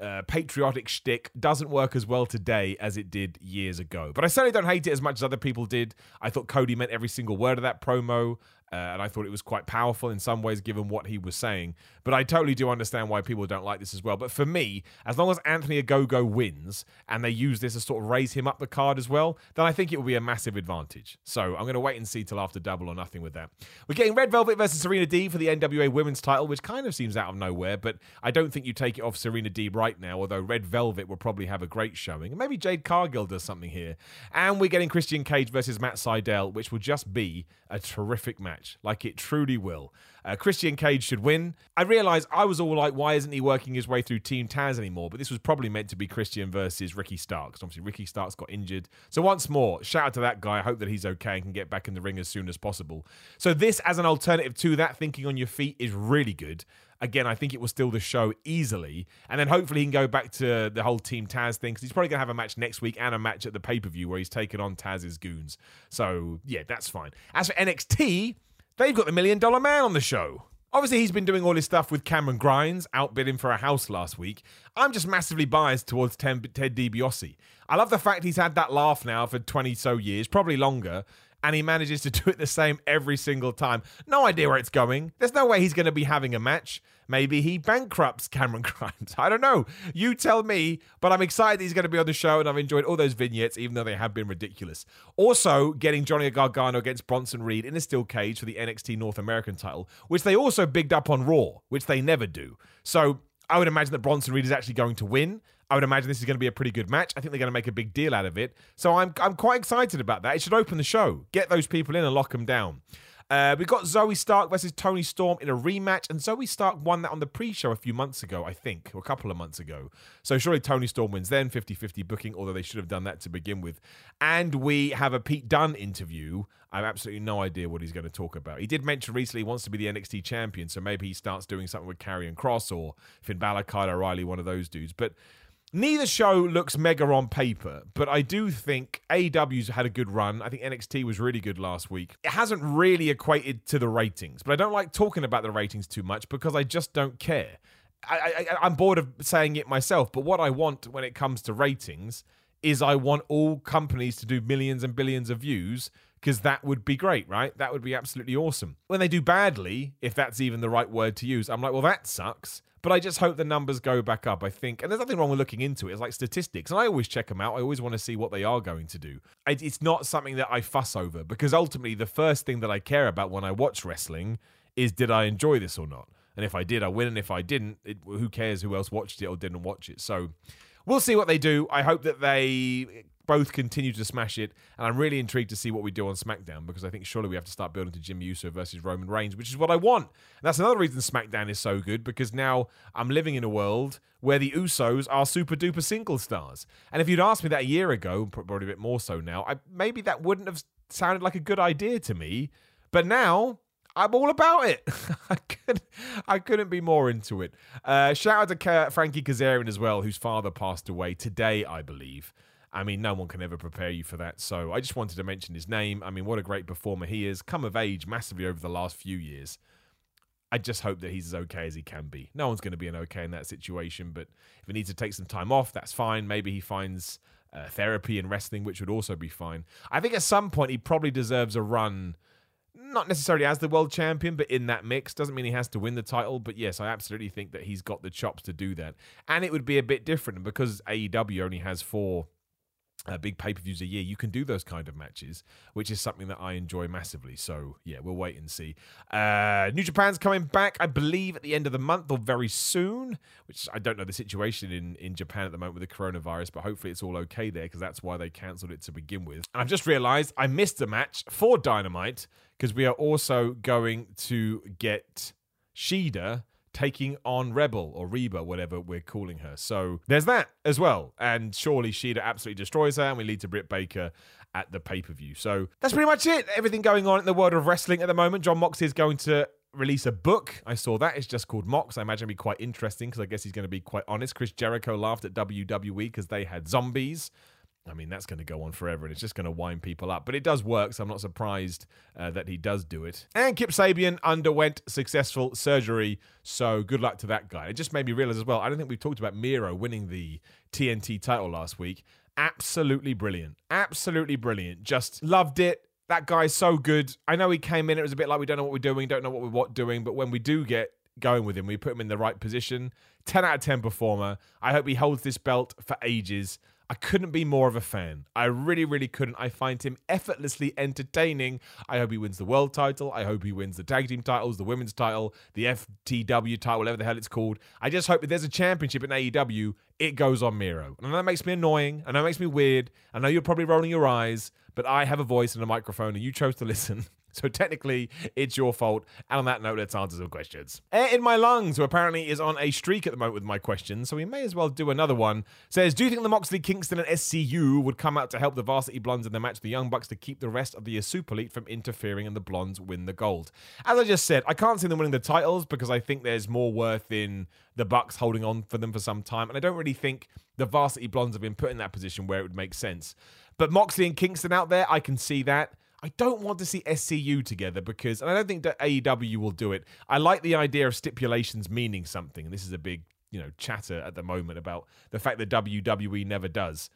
uh, patriotic shtick doesn't work as well today as it did years ago. But I certainly don't hate it as much as other people did. I thought Cody meant every single word of that promo. Uh, and I thought it was quite powerful in some ways, given what he was saying. But I totally do understand why people don't like this as well. But for me, as long as Anthony Ogogo wins and they use this to sort of raise him up the card as well, then I think it will be a massive advantage. So I'm going to wait and see till after double or nothing with that. We're getting Red Velvet versus Serena Deeb for the NWA Women's title, which kind of seems out of nowhere. But I don't think you take it off Serena Deeb right now, although Red Velvet will probably have a great showing. And maybe Jade Cargill does something here. And we're getting Christian Cage versus Matt Sydal, which will just be a terrific match. Like it truly will. Uh, Christian Cage should win. I realize I was all like, why isn't he working his way through Team Taz anymore? But this was probably meant to be Christian versus Ricky Starks. Obviously, Ricky Starks got injured. So once more, shout out to that guy. I hope that he's okay and can get back in the ring as soon as possible. So this, as an alternative to that, thinking on your feet is really good. Again, I think it will steal the show easily. And then hopefully he can go back to the whole Team Taz thing because he's probably going to have a match next week and a match at the pay per view where he's taken on Taz's goons. So, yeah, that's fine. As for NXT, they've got the million dollar man on the show. Obviously, he's been doing all his stuff with Cameron Grimes, outbidding for a house last week. I'm just massively biased towards Ted DiBiase. I love the fact he's had that laugh now for 20 so years, probably longer, and he manages to do it the same every single time. No idea where it's going. There's no way he's going to be having a match. Maybe he bankrupts Cameron Grimes. I don't know. You tell me, but I'm excited he's going to be on the show, and I've enjoyed all those vignettes, even though they have been ridiculous. Also, getting Johnny Gargano against Bronson Reed in a steel cage for the NXT North American title, which they also bigged up on Raw, which they never do. So I would imagine that Bronson Reed is actually going to win. I would imagine this is going to be a pretty good match. I think they're going to make a big deal out of it. So I'm I'm quite excited about that. It should open the show. Get those people in and lock them down. Uh, we got Zoey Stark versus Toni Storm in a rematch, and Zoey Stark won that on the pre show a few months ago, I think, or a couple of months ago. So surely Toni Storm wins then, 50 50 booking, although they should have done that to begin with. And we have a Pete Dunne interview. I have absolutely no idea what he's going to talk about. He did mention recently he wants to be the NXT champion, so maybe he starts doing something with Karrion Kross or Finn Balor, Kyle O'Reilly, one of those dudes. But Neither show looks mega on paper, but I do think AEW's had a good run. I think NXT was really good last week. It hasn't really equated to the ratings, but I don't like talking about the ratings too much because I just don't care. I, I, I'm bored of saying it myself, but what I want when it comes to ratings is I want all companies to do millions and billions of views because that would be great, right? That would be absolutely awesome. When they do badly, if that's even the right word to use, I'm like, well, that sucks. But I just hope the numbers go back up. I think, and there's nothing wrong with looking into it. It's like statistics, and I always check them out. I always want to see what they are going to do. It's not something that I fuss over because ultimately, the first thing that I care about when I watch wrestling is did I enjoy this or not. And if I did, I win. And if I didn't, it, who cares who else watched it or didn't watch it? So we'll see what they do. I hope that they both continue to smash it, and I'm really intrigued to see what we do on SmackDown because I think surely we have to start building to Jimmy Uso versus Roman Reigns, which is what I want. And that's another reason SmackDown is so good because now I'm living in a world where the Usos are super duper single stars. And if you'd asked me that a year ago, probably a bit more so now, I, maybe that wouldn't have sounded like a good idea to me. But now I'm all about it. I, could, I couldn't be more into it. Uh, shout out to Frankie Kazarian as well, whose father passed away today, I believe. I mean, no one can ever prepare you for that. So I just wanted to mention his name. I mean, what a great performer he is. Come of age massively over the last few years. I just hope that he's as okay as he can be. No one's going to be an okay in that situation, but if he needs to take some time off, that's fine. Maybe he finds uh, therapy and wrestling, which would also be fine. I think at some point he probably deserves a run, not necessarily as the world champion, but in that mix. Doesn't mean he has to win the title, but yes, I absolutely think that he's got the chops to do that. And it would be a bit different because AEW only has four uh, big pay per views a year, you can do those kind of matches, which is something that I enjoy massively. So, yeah, we'll wait and see. Uh, New Japan's coming back, I believe, at the end of the month or very soon, which I don't know the situation in, in Japan at the moment with the coronavirus, but hopefully it's all okay there because that's why they cancelled it to begin with. And I've just realised I missed a match for Dynamite because we are also going to get Shida taking on Rebel or Reba, whatever we're calling her. So there's that as well. And surely Shida absolutely destroys her, and we lead to Britt Baker at the pay per view. So that's pretty much it. Everything going on in the world of wrestling at the moment. Jon Moxley is going to release a book. I saw that. It's just called Mox. I imagine it'll be quite interesting because I guess he's going to be quite honest. Chris Jericho laughed at WWE because they had zombies. I mean, that's going to go on forever and it's just going to wind people up. But it does work, so I'm not surprised uh, that he does do it. And Kip Sabian underwent successful surgery, so good luck to that guy. It just made me realize as well, I don't think we've talked about Miro winning the TNT title last week. Absolutely brilliant. Absolutely brilliant. Just loved it that guy's so good. I know he came in, it was a bit like we don't know what we're doing, don't know what we're what doing, but when we do get going with him, we put him in the right position. 10 out of 10 performer. I hope he holds this belt for ages. I couldn't be more of a fan. I really, really couldn't. I find him effortlessly entertaining. I hope he wins the world title. I hope he wins the tag team titles, the women's title, the FTW title, whatever the hell it's called. I just hope if there's a championship in AEW, it goes on Miro. And that makes me annoying. I know it makes me weird. I know you're probably rolling your eyes, but I have a voice and a microphone, and you chose to listen. So technically, it's your fault. And on that note, let's answer some questions. Air in My Lungs, who apparently is on a streak at the moment with my questions, so we may as well do another one, says, Do you think the Moxley, Kingston, and SCU would come out to help the Varsity Blondes in the match the Young Bucks to keep the rest of the Super Elite from interfering and the Blondes win the gold? As I just said, I can't see them winning the titles because I think there's more worth in the Bucks holding on for them for some time, and I don't really think the Varsity Blondes have been put in that position where it would make sense. But Moxley and Kingston out there, I can see that. I don't want to see SCU together because, and I don't think that AEW will do it. I like the idea of stipulations meaning something, and this is a big, you know, chatter at the moment about the fact that WWE never does.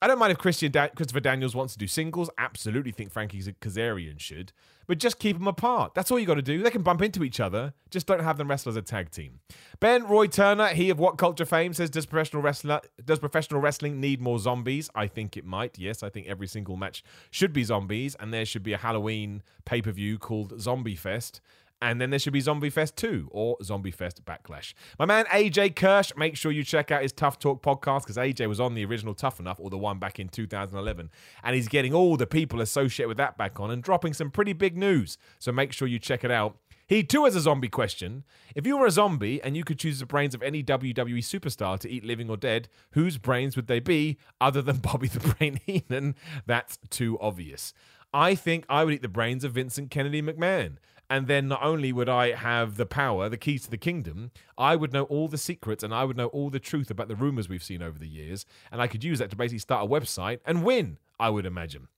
I don't mind if Christian da- Christopher Daniels wants to do singles. Absolutely think Frankie Kazarian should. But just keep them apart. That's all you got to do. They can bump into each other. Just don't have them wrestle as a tag team. Ben Roy Turner, he of What Culture fame, says, does professional, wrestler, does professional wrestling need more zombies? I think it might. Yes, I think every single match should be zombies. And there should be a Halloween pay-per-view called Zombie Fest. And then there should be Zombie Fest 2 or Zombie Fest Backlash. My man AJ Kirsch, make sure you check out his Tough Talk podcast because AJ was on the original Tough Enough or the one back in 2011. And he's getting all the people associated with that back on and dropping some pretty big news. So make sure you check it out. He too has a zombie question. If you were a zombie and you could choose the brains of any WWE superstar to eat living or dead, whose brains would they be other than Bobby the Brain Heenan? That's too obvious. I think I would eat the brains of Vincent Kennedy McMahon. And then not only would I have the power, the keys to the kingdom, I would know all the secrets and I would know all the truth about the rumors we've seen over the years. And I could use that to basically start a website and win, I would imagine.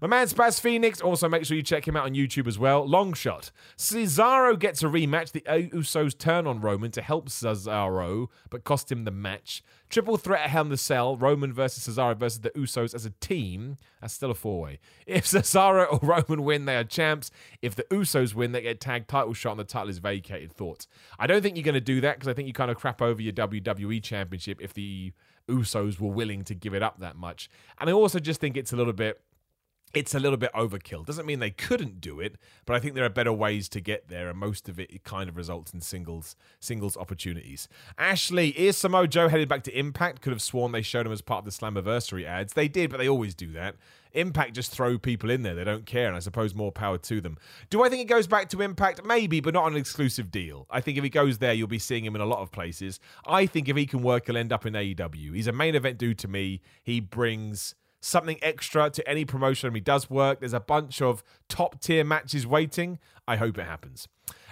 My man Spaz Phoenix, also make sure you check him out on YouTube as well. Long shot. Cesaro gets a rematch. The Usos turn on Roman to help Cesaro, but cost him the match. Triple threat at Hell in the Cell. Roman versus Cesaro versus the Usos as a team. That's still a four way. If Cesaro or Roman win, they are champs. If the Usos win, they get tag title shot and the title is vacated. Thoughts? I don't think you're going to do that because I think you kind of crap over your WWE championship if the Usos were willing to give it up that much. And I also just think it's a little bit it's a little bit overkill. Doesn't mean they couldn't do it, but I think there are better ways to get there, and most of it, kind of results in singles singles opportunities. Ashley, is Samoa Joe headed back to Impact? Could have sworn they showed him as part of the Slammiversary ads. They did, but they always do that. Impact just throw people in there. They don't care, and I suppose more power to them. Do I think it goes back to Impact? Maybe, but not on an exclusive deal. I think if he goes there, you'll be seeing him in a lot of places. I think if he can work, he'll end up in AEW. He's a main event dude to me. He brings something extra to any promotion he does work. There's a bunch of top tier matches waiting. I hope it happens.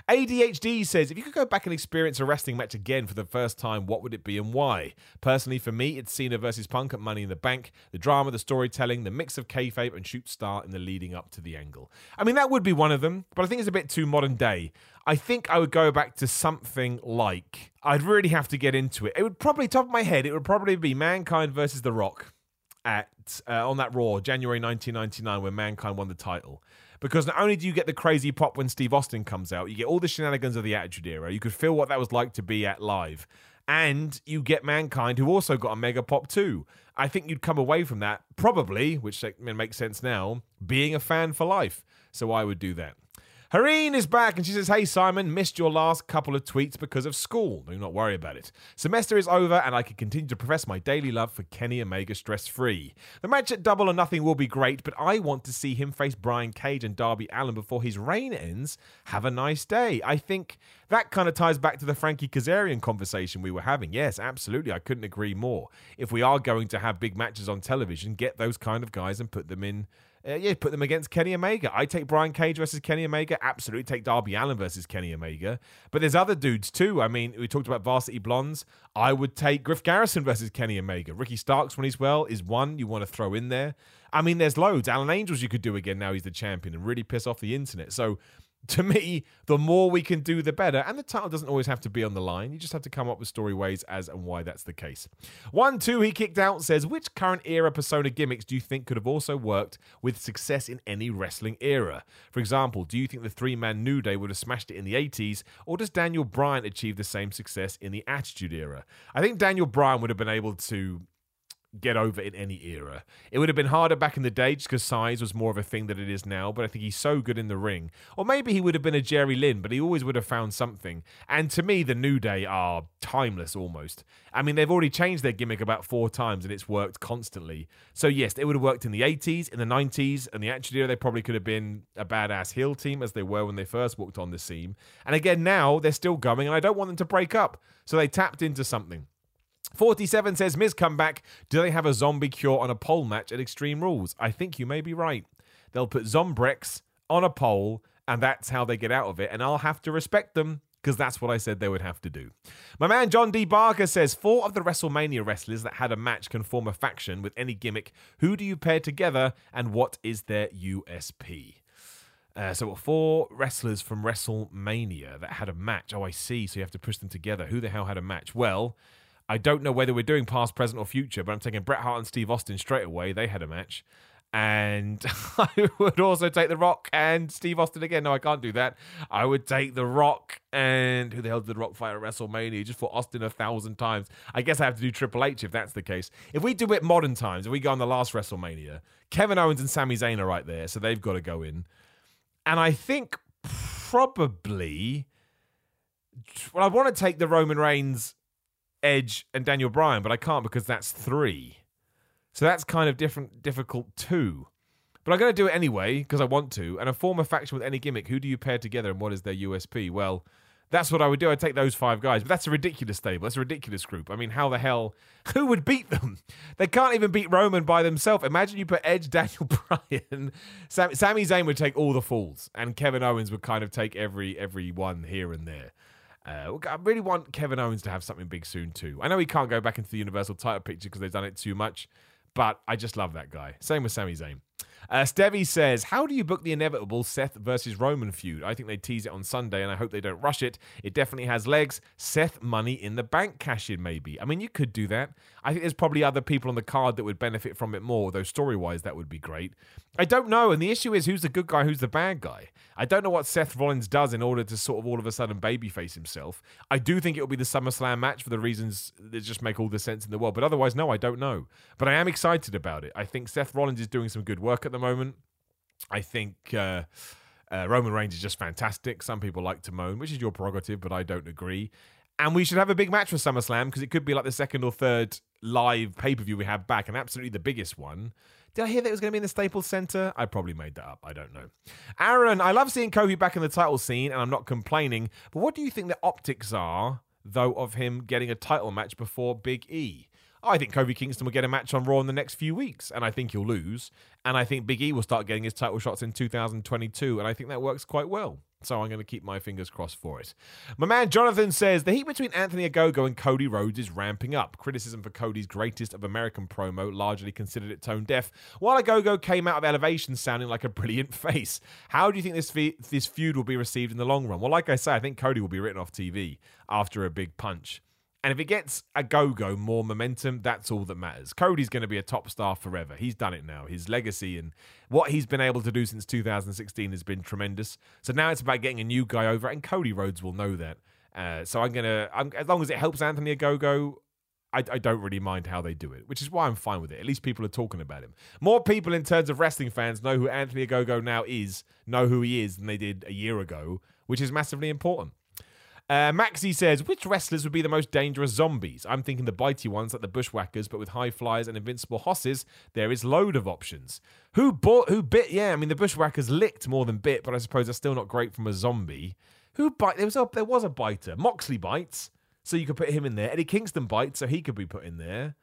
ADHD says, if you could go back and experience a wrestling match again for the first time, what would it be and why? Personally, for me, it's Cena versus Punk at Money in the Bank. The drama, the storytelling, the mix of kayfabe and shoot star in the leading up to the angle. I mean, that would be one of them, but I think it's a bit too modern day. I think I would go back to something like, I'd really have to get into it. It would probably, top of my head, it would probably be Mankind versus The Rock at uh, on that Raw, January 1999, when Mankind won the title. Because not only do you get the crazy pop when Steve Austin comes out, you get all the shenanigans of the Attitude Era. You could feel what that was like to be at live. And you get Mankind, who also got a mega pop too. I think you'd come away from that, probably, which makes sense now, being a fan for life. So I would do that. Hareen is back and she says, Hey Simon, missed your last couple of tweets because of school. Do not worry about it. Semester is over and I can continue to profess my daily love for Kenny Omega stress free. The match at Double or Nothing will be great, but I want to see him face Brian Cage and Darby Allin before his reign ends. Have a nice day. I think that kind of ties back to the Frankie Kazarian conversation we were having. Yes, absolutely. I couldn't agree more. If we are going to have big matches on television, get those kind of guys and put them in uh, yeah, put them against Kenny Omega. I take Brian Cage versus Kenny Omega. Absolutely take Darby Allin versus Kenny Omega. But there's other dudes too. I mean, we talked about Varsity Blondes. I would take Griff Garrison versus Kenny Omega. Ricky Starks, when he's well, is one you want to throw in there. I mean, there's loads. Alan Angels you could do again now he's the champion and really piss off the internet. So to me, the more we can do, the better. And the title doesn't always have to be on the line. You just have to come up with story ways as and why that's the case. One, two, he kicked out says, which current era persona gimmicks do you think could have also worked with success in any wrestling era? For example, do you think the three man New Day would have smashed it in the 80s, or does Daniel Bryan achieve the same success in the Attitude era? I think Daniel Bryan would have been able to get over in any era. It would have been harder back in the day just because size was more of a thing than it is now, but I think he's so good in the ring. Or maybe he would have been a Jerry Lynn, but he always would have found something. And to me, the New Day are timeless almost. I mean, they've already changed their gimmick about four times and it's worked constantly. So, yes, it would have worked in the 80s, in the 90s, and the Attitude Era, they probably could have been a badass heel team as they were when they first walked on the scene. And again, now they're still going, and I don't want them to break up. So they tapped into something. 47 says, Miz come back. Do they have a zombie cure on a pole match at Extreme Rules? I think you may be right. They'll put Zombrex on a pole, and that's how they get out of it. And I'll have to respect them because that's what I said they would have to do. My man John D. Barker says four of the WrestleMania wrestlers that had a match can form a faction with any gimmick. Who do you pair together, and what is their USP? Uh, so four wrestlers from WrestleMania that had a match. Oh, I see. So you have to push them together. Who the hell had a match? Well, I don't know whether we're doing past, present, or future, but I'm taking Bret Hart and Steve Austin straight away. They had a match. And I would also take The Rock and Steve Austin again. No, I can't do that. I would take The Rock and who the hell did The Rock fight at WrestleMania? Just for Austin a thousand times. I guess I have to do Triple H if that's the case. If we do it modern times, if we go on the last WrestleMania, Kevin Owens and Sami Zayn are right there, so they've got to go in. And I think probably, well, I want to take the Roman Reigns Edge, and Daniel Bryan, but I can't because that's three. So that's kind of different, difficult too. But I'm going to do it anyway because I want to. And a former faction with any gimmick, who do you pair together and what is their USP? Well, that's what I would do. I'd take those five guys. But that's a ridiculous stable. That's a ridiculous group. I mean, how the hell? Who would beat them? They can't even beat Roman by themselves. Imagine you put Edge, Daniel Bryan. Sam, Sami Zayn would take all the falls, and Kevin Owens would kind of take every every one here and there. Uh, I really want Kevin Owens to have something big soon too. I know he can't go back into the Universal title picture because they've done it too much, but I just love that guy. Same with Sami Zayn. Uh, Stevie says, How do you book the inevitable Seth versus Roman feud? I think they tease it on Sunday and I hope they don't rush it. It definitely has legs. Seth money in the bank cash in, maybe. I mean, you could do that. I think there's probably other people on the card that would benefit from it more, though story wise, that would be great. I don't know. And the issue is who's the good guy, who's the bad guy? I don't know what Seth Rollins does in order to sort of all of a sudden babyface himself. I do think it will be the SummerSlam match for the reasons that just make all the sense in the world. But otherwise, no, I don't know. But I am excited about it. I think Seth Rollins is doing some good work at the moment. I think. Uh, uh, Roman Reigns is just fantastic. Some people like to moan, which is your prerogative, but I don't agree. And we should have a big match for SummerSlam because it could be like the second or third live pay per view we have back, and absolutely the biggest one. Did I hear that it was going to be in the Staples Center? I probably made that up. I don't know. Aaron, I love seeing Kofi back in the title scene, and I'm not complaining. But what do you think the optics are, though, of him getting a title match before Big E? I think Kofi Kingston will get a match on Raw in the next few weeks, and I think he'll lose. And I think Big E will start getting his title shots in 2022, and I think that works quite well. So I'm going to keep my fingers crossed for it. My man Jonathan says the heat between Anthony Ogogo and Cody Rhodes is ramping up. Criticism for Cody's greatest of American promo largely considered it tone deaf, while Ogogo came out of elevation sounding like a brilliant face. How do you think this fe- this feud will be received in the long run? Well, like I say, I think Cody will be written off TV after a big punch. And if it gets Ogogo more momentum, that's all that matters. Cody's going to be a top star forever. He's done it now. His legacy and what he's been able to do since 2016 has been tremendous. So now it's about getting a new guy over, and Cody Rhodes will know that. Uh, so I'm gonna, as long as it helps Anthony Ogogo, I, I, don't really mind how they do it, which is why I'm fine with it. At least people are talking about him. More people, in terms of wrestling fans, know who Anthony Ogogo now is, know who he is, than they did a year ago, which is massively important. Uh, Maxi says, which wrestlers would be the most dangerous zombies? I'm thinking the bitey ones like the Bushwhackers, but with high flyers and invincible hosses, there is load of options. Who bought, who bit? Yeah, I mean, the Bushwhackers licked more than bit, but I suppose they're still not great from a zombie. Who bite? There was a, there was a biter. Moxley bites, so you could put him in there. Eddie Kingston bites, so he could be put in there.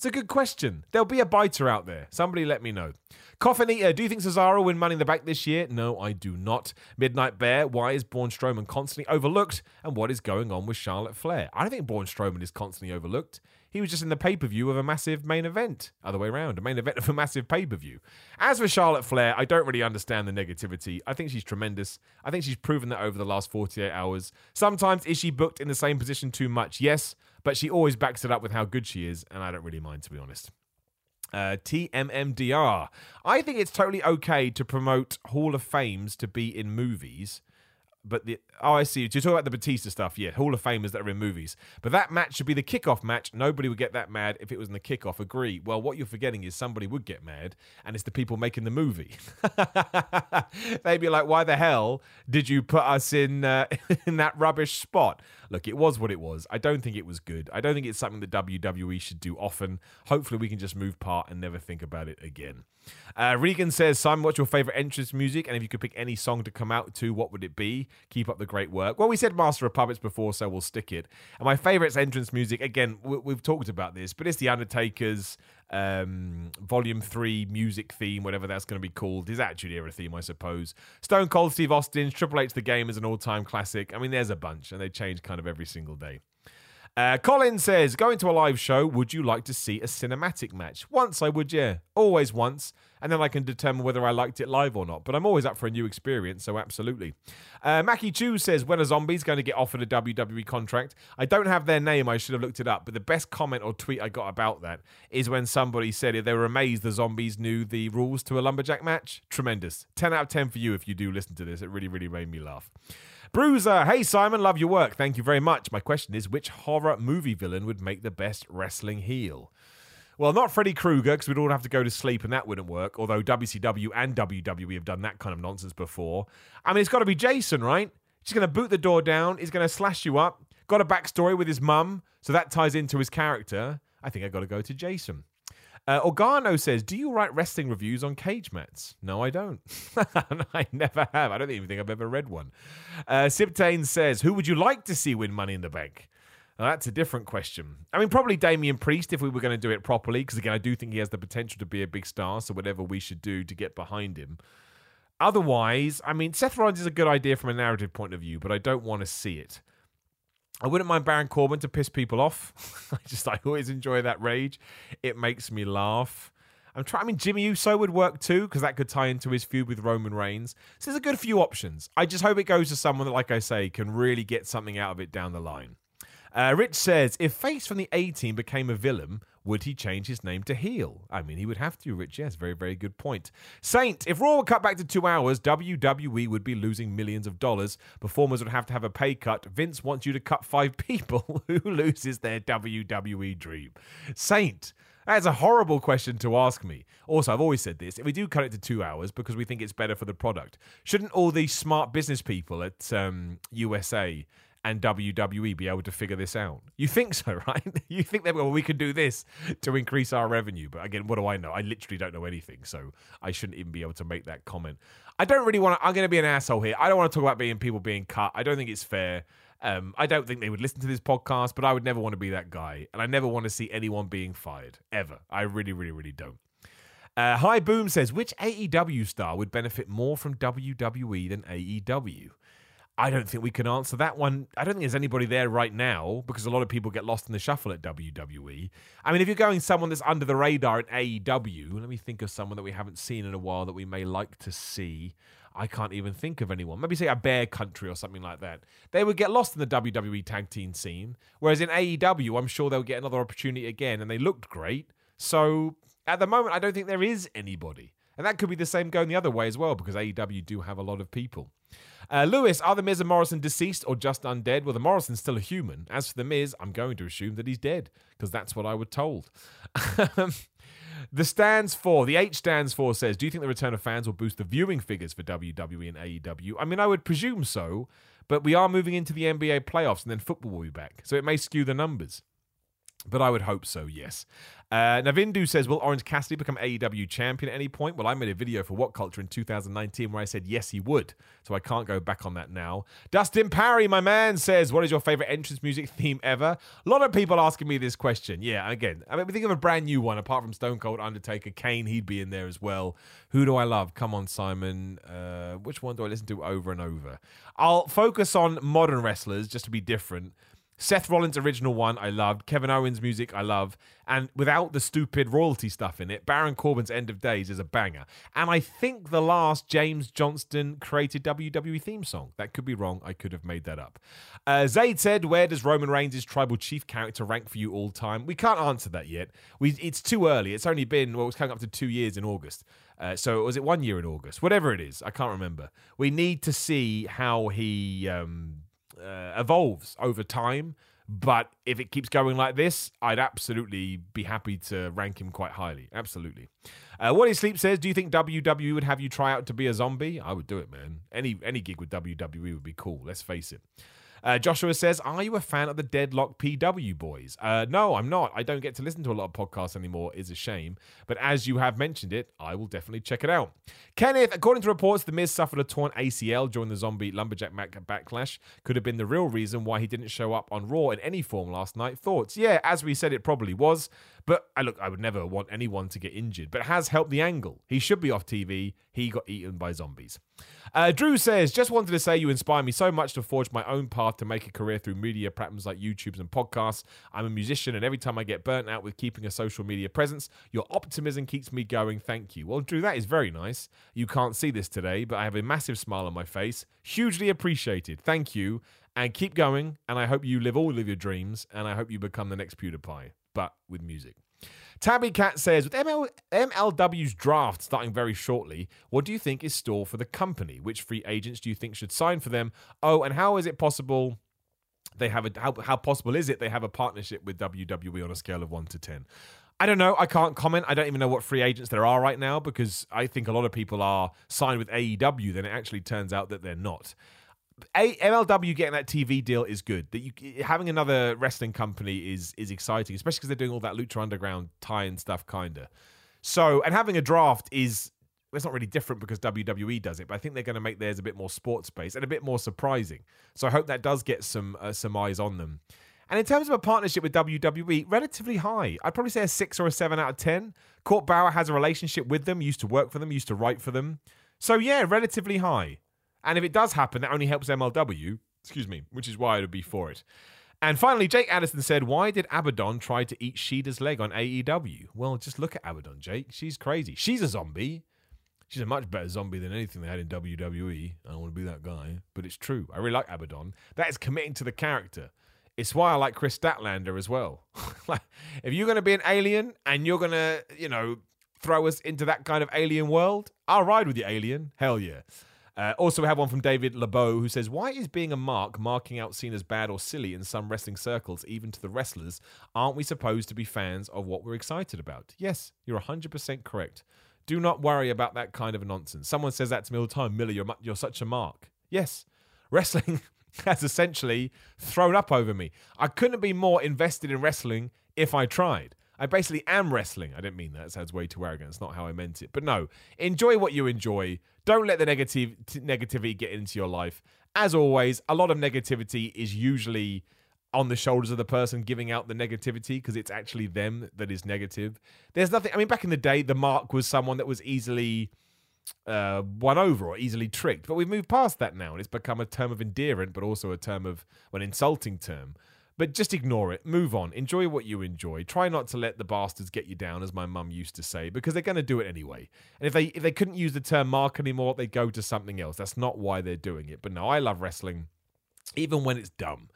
It's a good question. There'll be a biter out there. Somebody let me know. Coffin Eater, do you think Cesaro will win Money in the Bank this year? No, I do not. Midnight Bear, why is Braun Strowman constantly overlooked? And what is going on with Charlotte Flair? I don't think Braun Strowman is constantly overlooked. He was just in the pay per view of a massive main event. Other way around, a main event of a massive pay per view. As for Charlotte Flair, I don't really understand the negativity. I think she's tremendous. I think she's proven that over the last 48 hours. Sometimes is she booked in the same position too much? Yes, but she always backs it up with how good she is, and I don't really mind, to be honest. Uh, TMMDR. I think it's totally okay to promote Hall of Fames to be in movies but the oh I see. You're talking about the Batista stuff, yeah. Hall of Famers that are in movies. But that match should be the kickoff match. Nobody would get that mad if it was in the kickoff. Agree. Well, what you're forgetting is somebody would get mad, and it's the people making the movie. They'd be like, "Why the hell did you put us in uh, in that rubbish spot?" Look, it was what it was. I don't think it was good. I don't think it's something that WWE should do often. Hopefully, we can just move part and never think about it again. Uh, Regan says, Simon, what's your favorite entrance music? And if you could pick any song to come out to, what would it be? Keep up the great work. Well, we said Master of Puppets before, so we'll stick it. And my favorite entrance music, again, we- have talked about this, but it's The Undertaker's um, Volume 3 music theme, whatever that's going to be called. His Attitude Era theme, I suppose. Stone Cold Steve Austin's Triple H The Game is an all time classic. I mean, there's a bunch, and they change kind of every single day. Uh, Colin says, going to a live show, would you like to see a cinematic match? Once I would, yeah. Always once. And then I can determine whether I liked it live or not. But I'm always up for a new experience, so absolutely. Uh, Mackie Chu says, when are zombies going to get offered a WWE contract? I don't have their name, I should have looked it up. But the best comment or tweet I got about that is when somebody said they were amazed the zombies knew the rules to a lumberjack match. Tremendous. 10 out of 10 for you if you do listen to this. It really, really made me laugh. Bruiser, hey Simon, love your work. Thank you very much. My question is which horror movie villain would make the best wrestling heel? Well, not Freddy Krueger, because we'd all have to go to sleep and that wouldn't work, although WCW and WWE have done that kind of nonsense before. I mean, it's got to be Jason, right? He's going to boot the door down, he's going to slash you up, got a backstory with his mum, so that ties into his character. I think I've got to go to Jason. Uh, Organo says, "Do you write wrestling reviews on cage mats?" No, I don't. I never have. I don't even think I've ever read one. Uh, Sibtane says, "Who would you like to see win Money in the Bank?" Now, that's a different question. I mean, probably Damian Priest if we were going to do it properly, because again, I do think he has the potential to be a big star. So whatever we should do to get behind him. Otherwise, I mean, Seth Rollins is a good idea from a narrative point of view, but I don't want to see it. I wouldn't mind Baron Corbin to piss people off. I just I always enjoy that rage. It makes me laugh. I'm trying. I mean, Jimmy Uso would work too because that could tie into his feud with Roman Reigns. So there's a good few options. I just hope it goes to someone that, like I say, can really get something out of it down the line. Uh, Rich says, if Face from the A Team became a villain, would he change his name to heel? I mean, he would have to, Rich. Yes, very, very good point. Saint, if Raw were cut back to two hours, WWE would be losing millions of dollars. Performers would have to have a pay cut. Vince wants you to cut five people. Who loses their WWE dream? Saint, that's a horrible question to ask me. Also, I've always said this if we do cut it to two hours because we think it's better for the product, shouldn't all these smart business people at um, USA and WWE be able to figure this out? You think so, right? you think that well, we can do this to increase our revenue. But again, what do I know? I literally don't know anything, so I shouldn't even be able to make that comment. I don't really want to. I'm going to be an asshole here. I don't want to talk about being people being cut. I don't think it's fair. Um, I don't think they would listen to this podcast, but I would never want to be that guy, and I never want to see anyone being fired ever. I really, really, really don't. Uh, Hi Boom says, which AEW star would benefit more from WWE than AEW? I don't think we can answer that one. I don't think there's anybody there right now because a lot of people get lost in the shuffle at WWE. I mean, if you're going someone that's under the radar at AEW, let me think of someone that we haven't seen in a while that we may like to see. I can't even think of anyone. Maybe say a Bear Country or something like that. They would get lost in the WWE tag team scene. Whereas in AEW, I'm sure they'll get another opportunity again, and they looked great. So at the moment, I don't think there is anybody. And that could be the same going the other way as well, because AEW do have a lot of people. Uh, Lewis, are the Miz and Morrison deceased or just undead? Well, the Morrison's still a human. As for the Miz, I'm going to assume that he's dead because that's what I was told. the stands for, the H stands for says, Do you think the return of fans will boost the viewing figures for WWE and AEW? I mean, I would presume so, but we are moving into the NBA playoffs and then football will be back. So it may skew the numbers. But I would hope so, yes. Uh, Navindu says, Will Orange Cassidy become AEW champion at any point? Well, I made a video for What Culture in 2019 where I said yes, he would. So I can't go back on that now. Dustin Parry, my man, says, What is your favorite entrance music theme ever? A lot of people asking me this question. Yeah, again, I mean, we think of a brand new one apart from Stone Cold Undertaker. Kane, he'd be in there as well. Who do I love? Come on, Simon. Uh, which one do I listen to over and over? I'll focus on modern wrestlers just to be different. Seth Rollins' original one, I loved. Kevin Owens' music, I love. And without the stupid royalty stuff in it, Baron Corbin's End of Days is a banger. And I think the last James Johnston created WWE theme song. That could be wrong. I could have made that up. Uh, Zayd said, Where does Roman Reigns' tribal chief character rank for you all time? We can't answer that yet. We, it's too early. It's only been, well, it's coming up to two years in August. Uh, so was it one year in August? Whatever it is, I can't remember. We need to see how he. Um, uh, evolves over time. But if it keeps going like this, I'd absolutely be happy to rank him quite highly. Absolutely. Uh, what Sleep says, do you think WWE would have you try out to be a zombie? I would do it, man. Any any gig with WWE would be cool. Let's face it. Uh, Joshua says, Are you a fan of the Deadlock PW boys? Uh, no, I'm not. I don't get to listen to a lot of podcasts anymore. It's a shame. But as you have mentioned it, I will definitely check it out. Kenneth, according to reports, The Miz suffered a torn ACL during the zombie lumberjack backlash. Could have been the real reason why he didn't show up on Raw in any form last night. Thoughts? Yeah, as we said, it probably was. But I look, I would never want anyone to get injured, but has helped the angle. He should be off TV. He got eaten by zombies. Uh, Drew says, just wanted to say you inspire me so much to forge my own path to make a career through media platforms like YouTubes and podcasts. I'm a musician, and every time I get burnt out with keeping a social media presence, your optimism keeps me going. Thank you. Well, Drew, that is very nice. You can't see this today, but I have a massive smile on my face. Hugely appreciated. Thank you. And keep going. And I hope you live all of your dreams. And I hope you become the next PewDiePie, but with music. Tabby Cat says, with ML- MLW's draft starting very shortly, what do you think is store for the company? Which free agents do you think should sign for them? Oh, and how is it possible they have a how, how possible is it they have a partnership with WWE on a scale of one to ten? I don't know. I can't comment. I don't even know what free agents there are right now because I think a lot of people are signed with AEW. Then it actually turns out that they're not. A- MLW getting that TV deal is good. That you having another wrestling company is is exciting, especially because they're doing all that Lucha Underground tie-in stuff, kinda. So, and having a draft is it's not really different because WWE does it, but I think they're going to make theirs a bit more sports based and a bit more surprising. So I hope that does get some uh, some eyes on them. And in terms of a partnership with WWE, relatively high. I'd probably say a six or a seven out of ten. Court Bauer has a relationship with them, used to work for them, used to write for them. So yeah, relatively high. And if it does happen, that only helps MLW, excuse me, which is why I would be for it. And finally, Jake Addison said, Why did Abaddon try to eat Shida's leg on AEW? Well, just look at Abaddon, Jake. She's crazy. She's a zombie. She's a much better zombie than anything they had in WWE. I don't want to be that guy, but it's true. I really like Abaddon. That is committing to the character. It's why I like Kris Statlander as well. if you're going to be an alien and you're going to, you know, throw us into that kind of alien world, I'll ride with you, alien. Hell yeah. Uh, also, we have one from David LeBeau who says, Why is being a mark marking out seen as bad or silly in some wrestling circles, even to the wrestlers? Aren't we supposed to be fans of what we're excited about? Yes, you're 100% correct. Do not worry about that kind of nonsense. Someone says that to me all the time Miller, you're, you're such a mark. Yes, wrestling has essentially thrown up over me. I couldn't be more invested in wrestling if I tried. I basically am wrestling. I didn't mean that. It sounds way too arrogant. It's not how I meant it. But no, enjoy what you enjoy. Don't let the negative negativity get into your life. As always, a lot of negativity is usually on the shoulders of the person giving out the negativity because it's actually them that is negative. There's nothing. I mean, back in the day, the mark was someone that was easily uh, won over or easily tricked. But we've moved past that now, and it's become a term of endearment, but also a term of well, an insulting term. But just ignore it. Move on. Enjoy what you enjoy. Try not to let the bastards get you down, as my mum used to say, because they're going to do it anyway. And if they if they couldn't use the term mark anymore, they go to something else. That's not why they're doing it. But no, I love wrestling, even when it's dumb.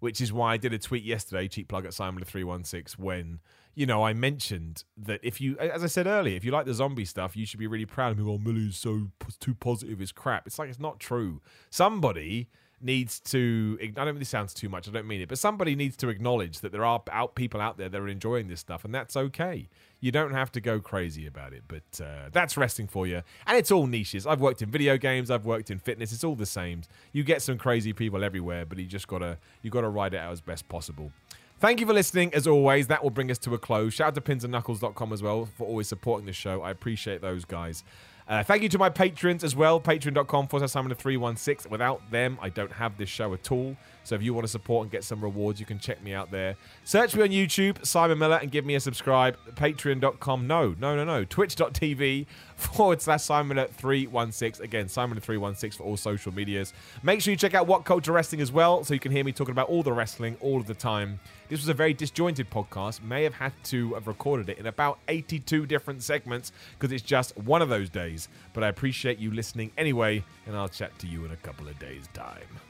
Which is why I did a tweet yesterday, cheap plug at Simon three one six, when you know I mentioned that if you, as I said earlier, if you like the zombie stuff, you should be really proud of me. Oh, Millie's so too positive, is crap. It's like it's not true. Somebody needs to I don't this sounds too much, I don't mean it, but somebody needs to acknowledge that there are out people out there that are enjoying this stuff, and that's okay. You don't have to go crazy about it, but uh, that's resting for you. And it's all niches. I've worked in video games, I've worked in fitness, it's all the same. You get some crazy people everywhere, but you just gotta you gotta ride it out as best possible. Thank you for listening. As always, that will bring us to a close. Shout out to pinsandknuckles.com as well for always supporting the show. I appreciate those guys. Uh, thank you to my patrons as well. Patreon.com forward slash Simon 316. Without them, I don't have this show at all. So if you want to support and get some rewards, you can check me out there. Search me on YouTube, Simon Miller, and give me a subscribe. Patreon.com. No, no, no, no. Twitch.tv forward slash Simon Miller 316. Again, Simon Miller 316 for all social medias. Make sure you check out What Culture Wrestling as well, so you can hear me talking about all the wrestling all of the time. This was a very disjointed podcast. May have had to have recorded it in about 82 different segments because it's just one of those days. But I appreciate you listening anyway, and I'll chat to you in a couple of days' time.